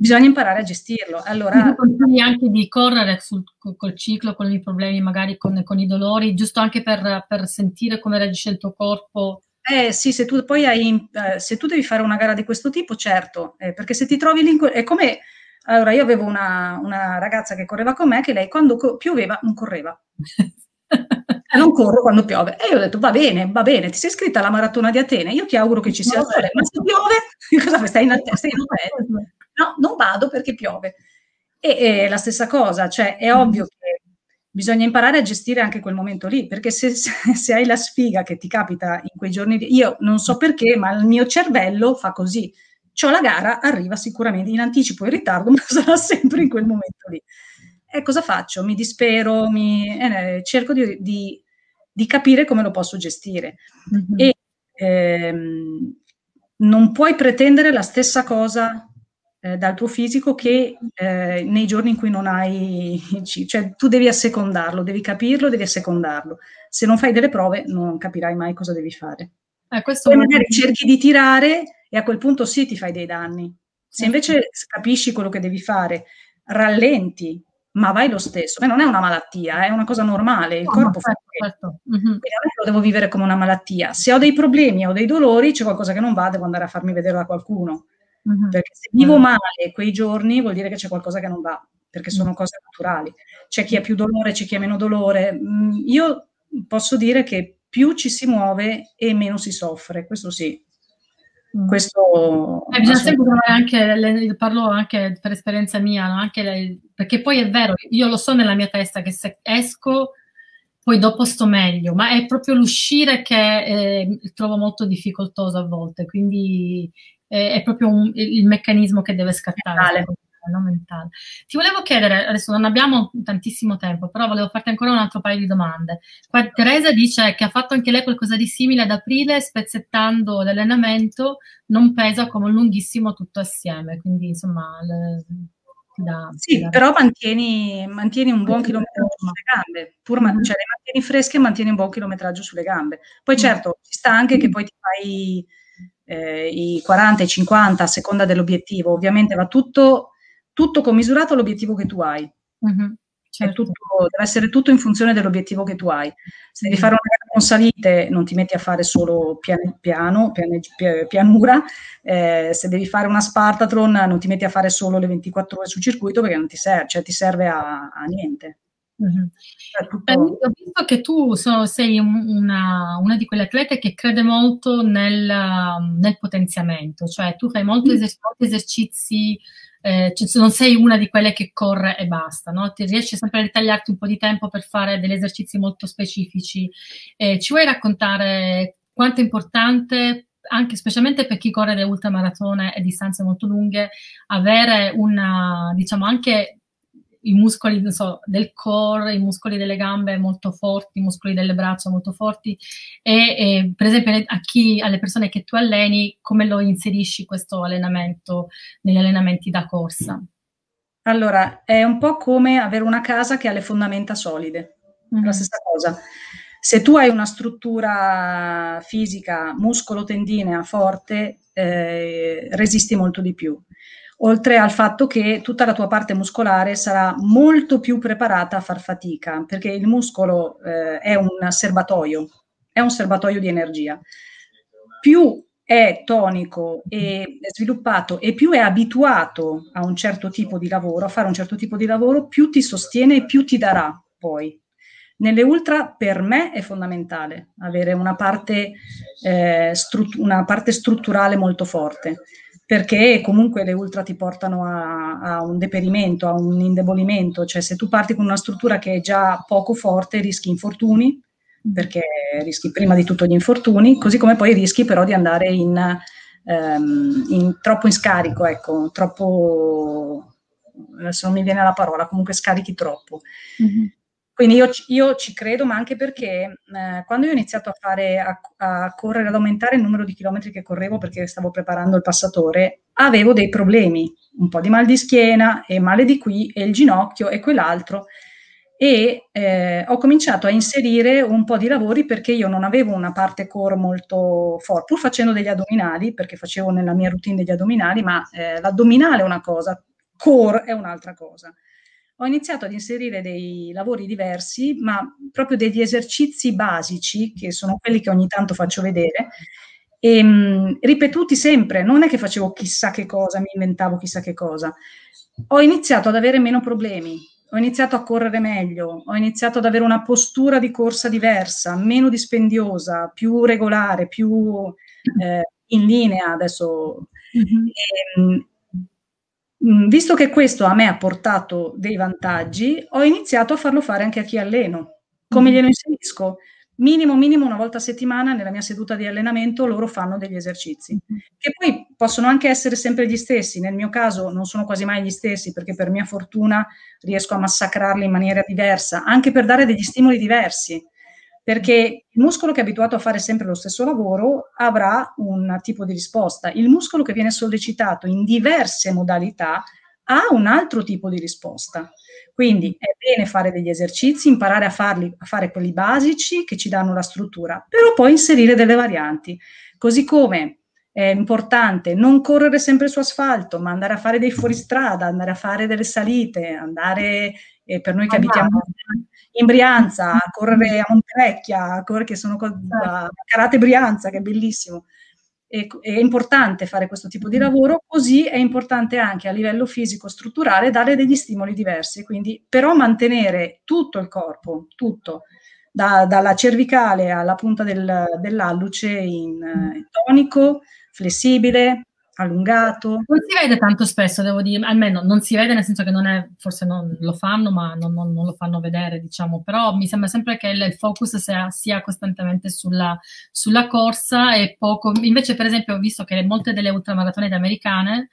Bisogna imparare a gestirlo. Allora, continui anche di correre sul, col ciclo, con i problemi, magari con, con i dolori, giusto anche per, per sentire come reagisce il tuo corpo. Eh sì, se tu poi hai, eh, se tu devi fare una gara di questo tipo, certo, eh, perché se ti trovi lì, è come allora, io avevo una, una ragazza che correva con me che lei quando co- pioveva non correva. non corro quando piove. E io ho detto, va bene, va bene, ti sei iscritta alla maratona di Atene, io ti auguro che ci sia il sole, ma se piove, cosa? Stai in, stai in hotel? No, non vado perché piove. E, e la stessa cosa, cioè è ovvio che bisogna imparare a gestire anche quel momento lì, perché se, se, se hai la sfiga che ti capita in quei giorni, io non so perché, ma il mio cervello fa così Ciò la gara arriva sicuramente in anticipo in ritardo, ma sarà sempre in quel momento lì. E cosa faccio? Mi dispero, mi, eh, cerco di, di, di, capire come lo posso gestire. Mm-hmm. E ehm, non puoi pretendere la stessa cosa eh, dal tuo fisico che eh, nei giorni in cui non hai, cioè tu devi assecondarlo, devi capirlo, devi assecondarlo. Se non fai delle prove non capirai mai cosa devi fare. Eh, Poi magari cerchi di tirare e a quel punto sì ti fai dei danni. Se invece capisci quello che devi fare, rallenti, ma vai lo stesso. Beh, non è una malattia, è una cosa normale, il no, corpo fa certo, certo. Mm-hmm. Lo devo vivere come una malattia. Se ho dei problemi o dei dolori, c'è qualcosa che non va, devo andare a farmi vedere da qualcuno. Mm-hmm. Perché se vivo male quei giorni vuol dire che c'è qualcosa che non va, perché sono cose naturali. C'è chi ha più dolore, c'è chi ha meno dolore. Io posso dire che più ci si muove e meno si soffre, questo sì. Mm. Questo eh, bisogna sempre trovare anche, le, parlo anche per esperienza mia, no? anche le, perché poi è vero, io lo so nella mia testa che se esco poi dopo sto meglio, ma è proprio l'uscire che eh, trovo molto difficoltoso a volte, quindi eh, è proprio un, il meccanismo che deve scattare no? mentale. Ti volevo chiedere, adesso non abbiamo tantissimo tempo, però volevo farti ancora un altro paio di domande. Qua Teresa dice che ha fatto anche lei qualcosa di simile ad aprile, spezzettando l'allenamento, non pesa come un lunghissimo tutto assieme, quindi insomma... Le, da, sì, da... però mantieni, mantieni, un buon chilometraggio sulle gambe, pur man- mm-hmm. cioè le mantieni fresche e mantieni un buon chilometraggio sulle gambe. Poi mm. certo, ci sta anche che poi ti fai eh, i 40, i 50 a seconda dell'obiettivo, ovviamente va tutto tutto commisurato all'obiettivo che tu hai. Mm-hmm, certo. tutto, deve essere tutto in funzione dell'obiettivo che tu hai. Se devi fare una gara con salite, non ti metti a fare solo pian, piano, pian, pianura. Eh, se devi fare una Spartatron, non ti metti a fare solo le 24 ore sul circuito perché non ti serve, cioè ti serve a, a niente. Mm-hmm. Tutto... Ho visto che tu so, sei una, una, di quelle atlete che crede molto nel, nel potenziamento, cioè tu fai molti esercizi, eh, cioè non sei una di quelle che corre e basta, no? Ti riesci sempre a ritagliarti un po' di tempo per fare degli esercizi molto specifici. Eh, ci vuoi raccontare quanto è importante anche specialmente per chi corre le ultramaratone e distanze molto lunghe, avere una, diciamo, anche i muscoli so, del core, i muscoli delle gambe molto forti, i muscoli delle braccia molto forti e, e, per esempio a chi, alle persone che tu alleni, come lo inserisci questo allenamento negli allenamenti da corsa? Allora, è un po' come avere una casa che ha le fondamenta solide, mm-hmm. la stessa cosa. Se tu hai una struttura fisica muscolo-tendinea forte, eh, resisti molto di più oltre al fatto che tutta la tua parte muscolare sarà molto più preparata a far fatica, perché il muscolo eh, è un serbatoio, è un serbatoio di energia. Più è tonico e sviluppato e più è abituato a un certo tipo di lavoro, a fare un certo tipo di lavoro, più ti sostiene e più ti darà poi. Nelle ultra per me è fondamentale avere una parte, eh, strut- una parte strutturale molto forte perché comunque le ultra ti portano a, a, un deperimento, a un indebolimento, cioè se tu parti con una struttura che è già poco forte rischi infortuni, perché rischi prima di tutto gli infortuni, così come poi rischi però di andare in, um, in troppo in scarico, ecco, troppo, adesso non mi viene la parola, comunque scarichi troppo. Mm-hmm. Quindi io, io, ci credo, ma anche perché eh, quando io ho iniziato a, fare, a, a, correre, ad aumentare il numero di chilometri che correvo perché stavo preparando il passatore, avevo dei problemi, un po' di mal di schiena e male di qui e il ginocchio e quell'altro. E eh, ho cominciato a inserire un po' di lavori perché io non avevo una parte core molto forte, pur facendo degli addominali, perché facevo nella mia routine degli addominali, ma eh, l'addominale è una cosa, core è un'altra cosa ho iniziato ad inserire dei lavori diversi, ma proprio degli esercizi basici, che sono quelli che ogni tanto faccio vedere, e, mh, ripetuti sempre, non è che facevo chissà che cosa, mi inventavo chissà che cosa. Ho iniziato ad avere meno problemi, ho iniziato a correre meglio, ho iniziato ad avere una postura di corsa diversa, meno dispendiosa, più regolare, più eh, in linea adesso. Mm-hmm. E, Mm, visto che questo a me ha portato dei vantaggi, ho iniziato a farlo fare anche a chi alleno. Come mm. glielo inserisco? Minimo, minimo una volta a settimana nella mia seduta di allenamento loro fanno degli esercizi, mm. che poi possono anche essere sempre gli stessi. Nel mio caso non sono quasi mai gli stessi perché per mia fortuna riesco a massacrarli in maniera diversa, anche per dare degli stimoli diversi perché il muscolo che è abituato a fare sempre lo stesso lavoro avrà un tipo di risposta. Il muscolo che viene sollecitato in diverse modalità ha un altro tipo di risposta. Quindi è bene fare degli esercizi, imparare a, farli, a fare quelli basici che ci danno la struttura, però poi inserire delle varianti. Così come è importante non correre sempre su asfalto, ma andare a fare dei fuoristrada, andare a fare delle salite, andare, eh, per noi che abitiamo in Brianza, a correre a Montevecchia, a correre che sono a certo. Carate Brianza, che è bellissimo. è importante fare questo tipo di lavoro, così è importante anche a livello fisico strutturale dare degli stimoli diversi, quindi però mantenere tutto il corpo, tutto, da, dalla cervicale alla punta del, dell'alluce in, in tonico, flessibile, allungato. Non si vede tanto spesso, devo dire, almeno non si vede nel senso che non è, forse non lo fanno, ma non, non, non lo fanno vedere, diciamo, però mi sembra sempre che il focus sia, sia costantemente sulla, sulla, corsa e poco, invece per esempio ho visto che molte delle ultramaratone americane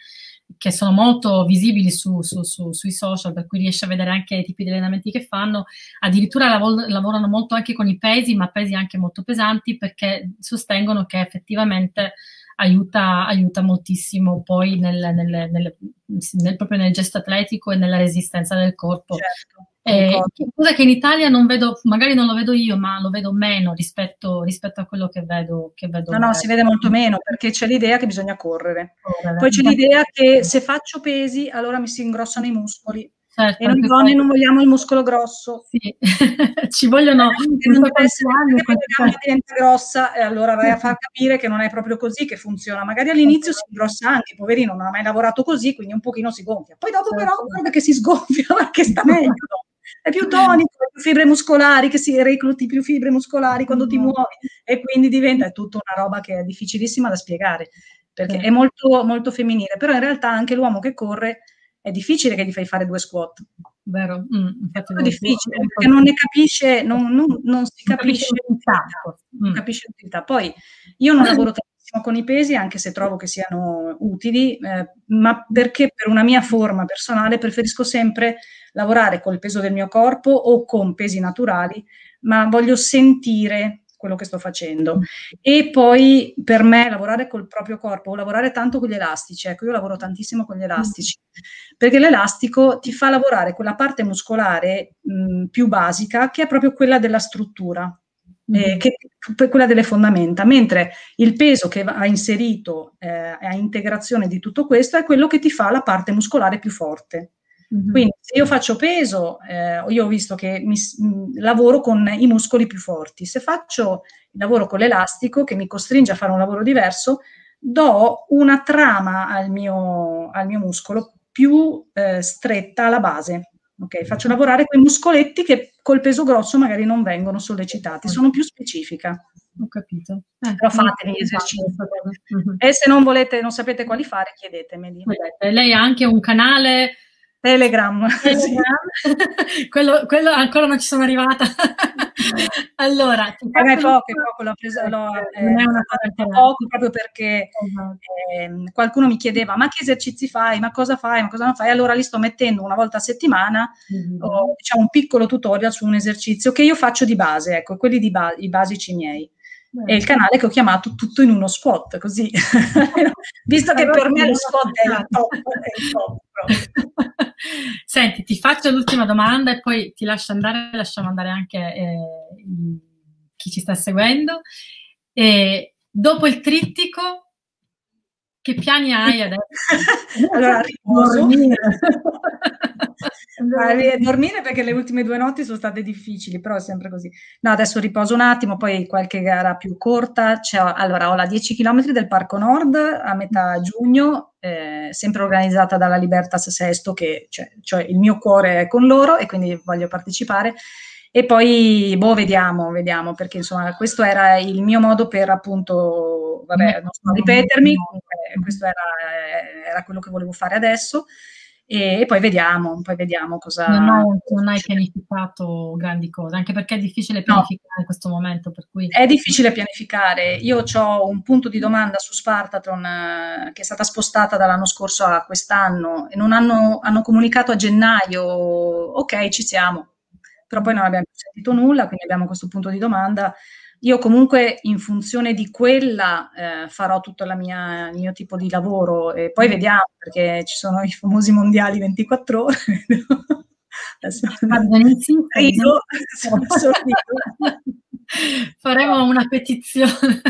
che sono molto visibili su, su, su, sui social, per cui riesci a vedere anche i tipi di allenamenti che fanno. Addirittura lav- lavorano molto anche con i pesi, ma pesi anche molto pesanti, perché sostengono che effettivamente aiuta, aiuta moltissimo poi nel, nel, nel, nel, proprio nel gesto atletico e nella resistenza del corpo. Certo. Eh, cosa che in Italia non vedo, magari non lo vedo io, ma lo vedo meno rispetto, rispetto a quello che vedo. Che vedo no, no, si vede molto meno perché c'è l'idea che bisogna correre. correre. Poi c'è l'idea che se faccio pesi allora mi si ingrossano i muscoli. Certo, e noi donne poi... non vogliamo il muscolo grosso. Sì. Ci vogliono che non deve essere anni, che la diventa grossa e allora vai a far capire che non è proprio così che funziona. Magari all'inizio si ingrossa anche, poverino, non ha mai lavorato così, quindi un pochino si gonfia. Poi dopo certo. però guarda che si sgonfia perché sta meglio. è più tonico, più fibre muscolari, che si recluti più fibre muscolari quando ti muovi e quindi diventa è tutta una roba che è difficilissima da spiegare perché è molto, molto femminile, però in realtà anche l'uomo che corre è difficile che gli fai fare due squat. Vero, mm, è difficile perché non ne capisce, non, non, non si capisce l'utilità. Mm. capisce l'utilità. Poi io non lavoro tantissimo con i pesi, anche se trovo che siano utili, eh, ma perché per una mia forma personale preferisco sempre lavorare col peso del mio corpo o con pesi naturali, ma voglio sentire quello che sto facendo. E poi per me lavorare col proprio corpo o lavorare tanto con gli elastici, ecco io lavoro tantissimo con gli elastici, perché l'elastico ti fa lavorare quella parte muscolare mh, più basica che è proprio quella della struttura. Eh, che è quella delle fondamenta, mentre il peso che ha inserito eh, a integrazione di tutto questo è quello che ti fa la parte muscolare più forte. Mm-hmm. Quindi se io faccio peso, eh, io ho visto che mi, mh, lavoro con i muscoli più forti. Se faccio il lavoro con l'elastico, che mi costringe a fare un lavoro diverso, do una trama al mio, al mio muscolo più eh, stretta alla base. Okay? Faccio lavorare quei muscoletti che col peso grosso magari non vengono sollecitati, sono più specifica. Ho capito. Eh, Però fatemi gli esercizi. Mm-hmm. E se non volete, non sapete quali fare, chiedetemeli. Lei ha anche un canale Telegram. Telegram. quello, quello, ancora non ci sono arrivata. allora, a me poco, poco l'ho preso, l'ho, eh, poco proprio perché esatto. eh, qualcuno mi chiedeva ma che esercizi fai, ma cosa fai, ma cosa non fai? Allora li sto mettendo una volta a settimana, mm-hmm. ho, diciamo un piccolo tutorial su un esercizio che io faccio di base, ecco, quelli di ba- i basici miei è il canale che ho chiamato Tutto in uno spot, così, visto che per me lo spot è il top. È il top Senti, ti faccio l'ultima domanda e poi ti lascio andare, lasciamo andare anche eh, chi ci sta seguendo. E dopo il trittico, che piani hai adesso? allora, riposo. dormire perché le ultime due notti sono state difficili, però è sempre così. No, adesso riposo un attimo, poi qualche gara più corta. C'è, allora, ho la 10 km del Parco Nord a metà giugno, eh, sempre organizzata dalla Libertas Sesto, che cioè, cioè il mio cuore è con loro e quindi voglio partecipare. E poi, boh, vediamo, vediamo, perché insomma questo era il mio modo per appunto, vabbè, non so ripetermi, comunque questo era, era quello che volevo fare adesso. E, e, poi vediamo, poi vediamo cosa... Non, ho, non hai pianificato grandi cose, anche perché è difficile pianificare no. in questo momento. Per cui... È difficile pianificare. Io ho un punto di domanda su Spartatron eh, che è stata spostata dall'anno scorso a quest'anno e non hanno, hanno comunicato a gennaio, ok, ci siamo però poi non abbiamo sentito nulla, quindi abbiamo questo punto di domanda. Io comunque in funzione di quella eh, farò tutto il mio tipo di lavoro e poi vediamo perché ci sono i famosi mondiali 24 ore. Rido, Faremo una petizione.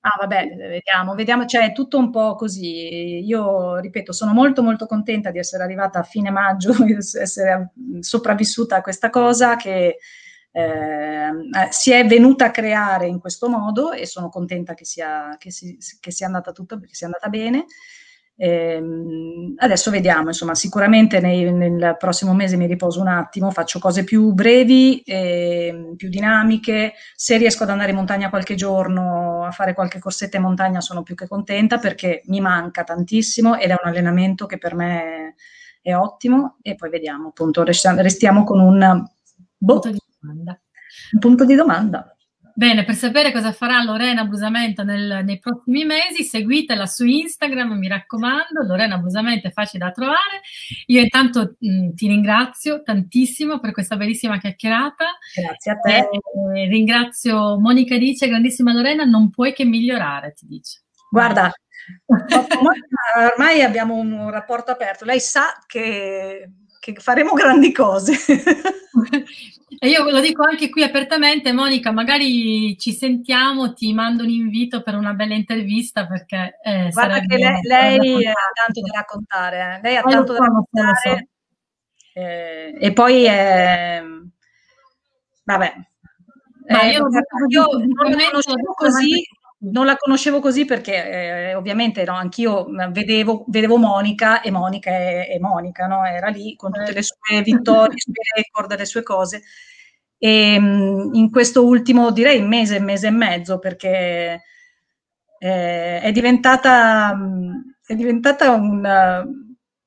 Ah, vabbè, vediamo, vediamo, cioè è tutto un po' così. Io, ripeto, sono molto molto contenta di essere arrivata a fine maggio, di essere sopravvissuta a questa cosa che eh, si è venuta a creare in questo modo e sono contenta che sia, che si, che sia andata tutto, che sia andata bene. Eh, adesso vediamo, insomma, sicuramente nei, nel prossimo mese mi riposo un attimo, faccio cose più brevi, eh, più dinamiche. Se riesco ad andare in montagna qualche giorno a fare qualche corsetta in montagna sono più che contenta perché mi manca tantissimo ed è un allenamento che per me è, è ottimo e poi vediamo, appunto, restiamo con un, boh, di un punto di domanda. Bene, per sapere cosa farà Lorena Busamento nel, nei prossimi mesi, seguitela su Instagram, mi raccomando. Lorena Busamento è facile da trovare. Io intanto mh, mm, ti ringrazio tantissimo per questa bellissima chiacchierata. Grazie a te. Eh, ringrazio Monica Dice, grandissima Lorena, non puoi che migliorare, ti dice. Guarda, ormai abbiamo un rapporto aperto. Lei sa che, che faremo grandi cose. E io lo dico anche qui apertamente, Monica, magari ci sentiamo, ti mando un invito per una bella intervista perché... Eh, Guarda che lei, lei ha tanto da raccontare, eh. lei ha tanto da raccontare. So. Eh, e poi, eh, vabbè, Ma io, io, io non lo conoscevo così, non la conoscevo così perché eh, ovviamente no, anch'io vedevo, vedevo, Monica e Monica è, è Monica, no? era lì con tutte le sue vittorie, i suoi record, le sue cose. E in questo ultimo, direi, mese, mese e mezzo, perché eh, è diventata, è diventata una,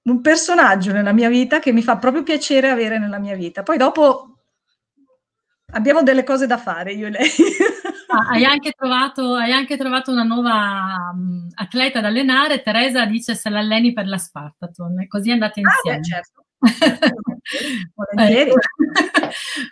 un personaggio nella mia vita che mi fa proprio piacere avere nella mia vita. Poi dopo abbiamo delle cose da fare, io e lei. Ah, hai, anche trovato, hai, anche trovato, una nuova um, atleta da allenare, Teresa dice se l'alleni per la Spartaton, così andate insieme. Ah, beh, certo. Volentieri.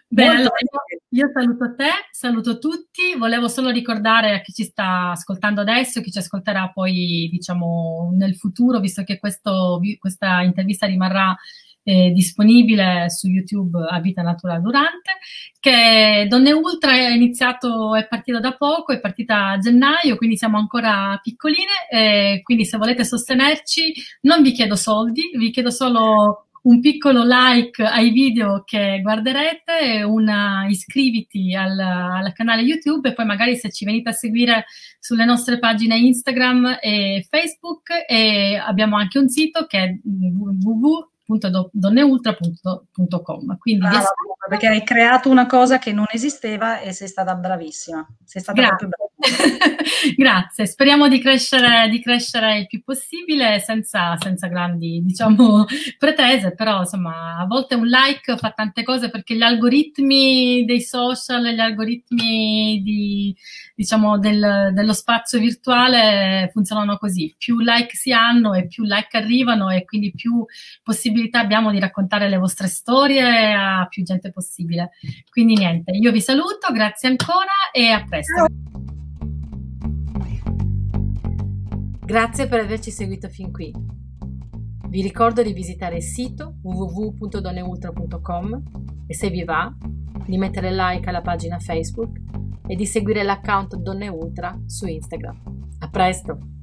Bene, allora io, io, saluto te, saluto tutti, volevo solo ricordare a chi ci sta ascoltando adesso, chi ci ascolterà poi diciamo nel futuro, visto che questo, questa intervista rimarrà eh, disponibile su YouTube a Vita Naturale Durante, che Donne Ultra è iniziato, è partito da poco, è partita a gennaio, quindi siamo ancora piccoline, eh, quindi se volete sostenerci non vi chiedo soldi, vi chiedo solo un piccolo like ai video che guarderete, una iscriviti al, al, canale YouTube e poi magari se ci venite a seguire sulle nostre pagine Instagram e Facebook e abbiamo anche un sito che è www www.donneultra.com. Quindi Brava, perché hai creato una cosa che non esisteva e sei stata bravissima. Sei stata Grazie. brava. Grazie, speriamo di crescere, di crescere il più possibile senza, senza grandi, diciamo, pretese, però insomma, a volte un like fa tante cose perché gli algoritmi dei social, gli algoritmi di, diciamo, del, dello spazio virtuale funzionano così. Più like si hanno e più like arrivano e quindi più possibilità abbiamo di raccontare le vostre storie a più gente possibile. Quindi niente, io vi saluto, grazie ancora e a presto. Grazie per averci seguito fin qui. Vi ricordo di visitare il sito www.donneultra.com e se vi va di mettere like alla pagina Facebook e di seguire l'account Donne Ultra su Instagram. A presto!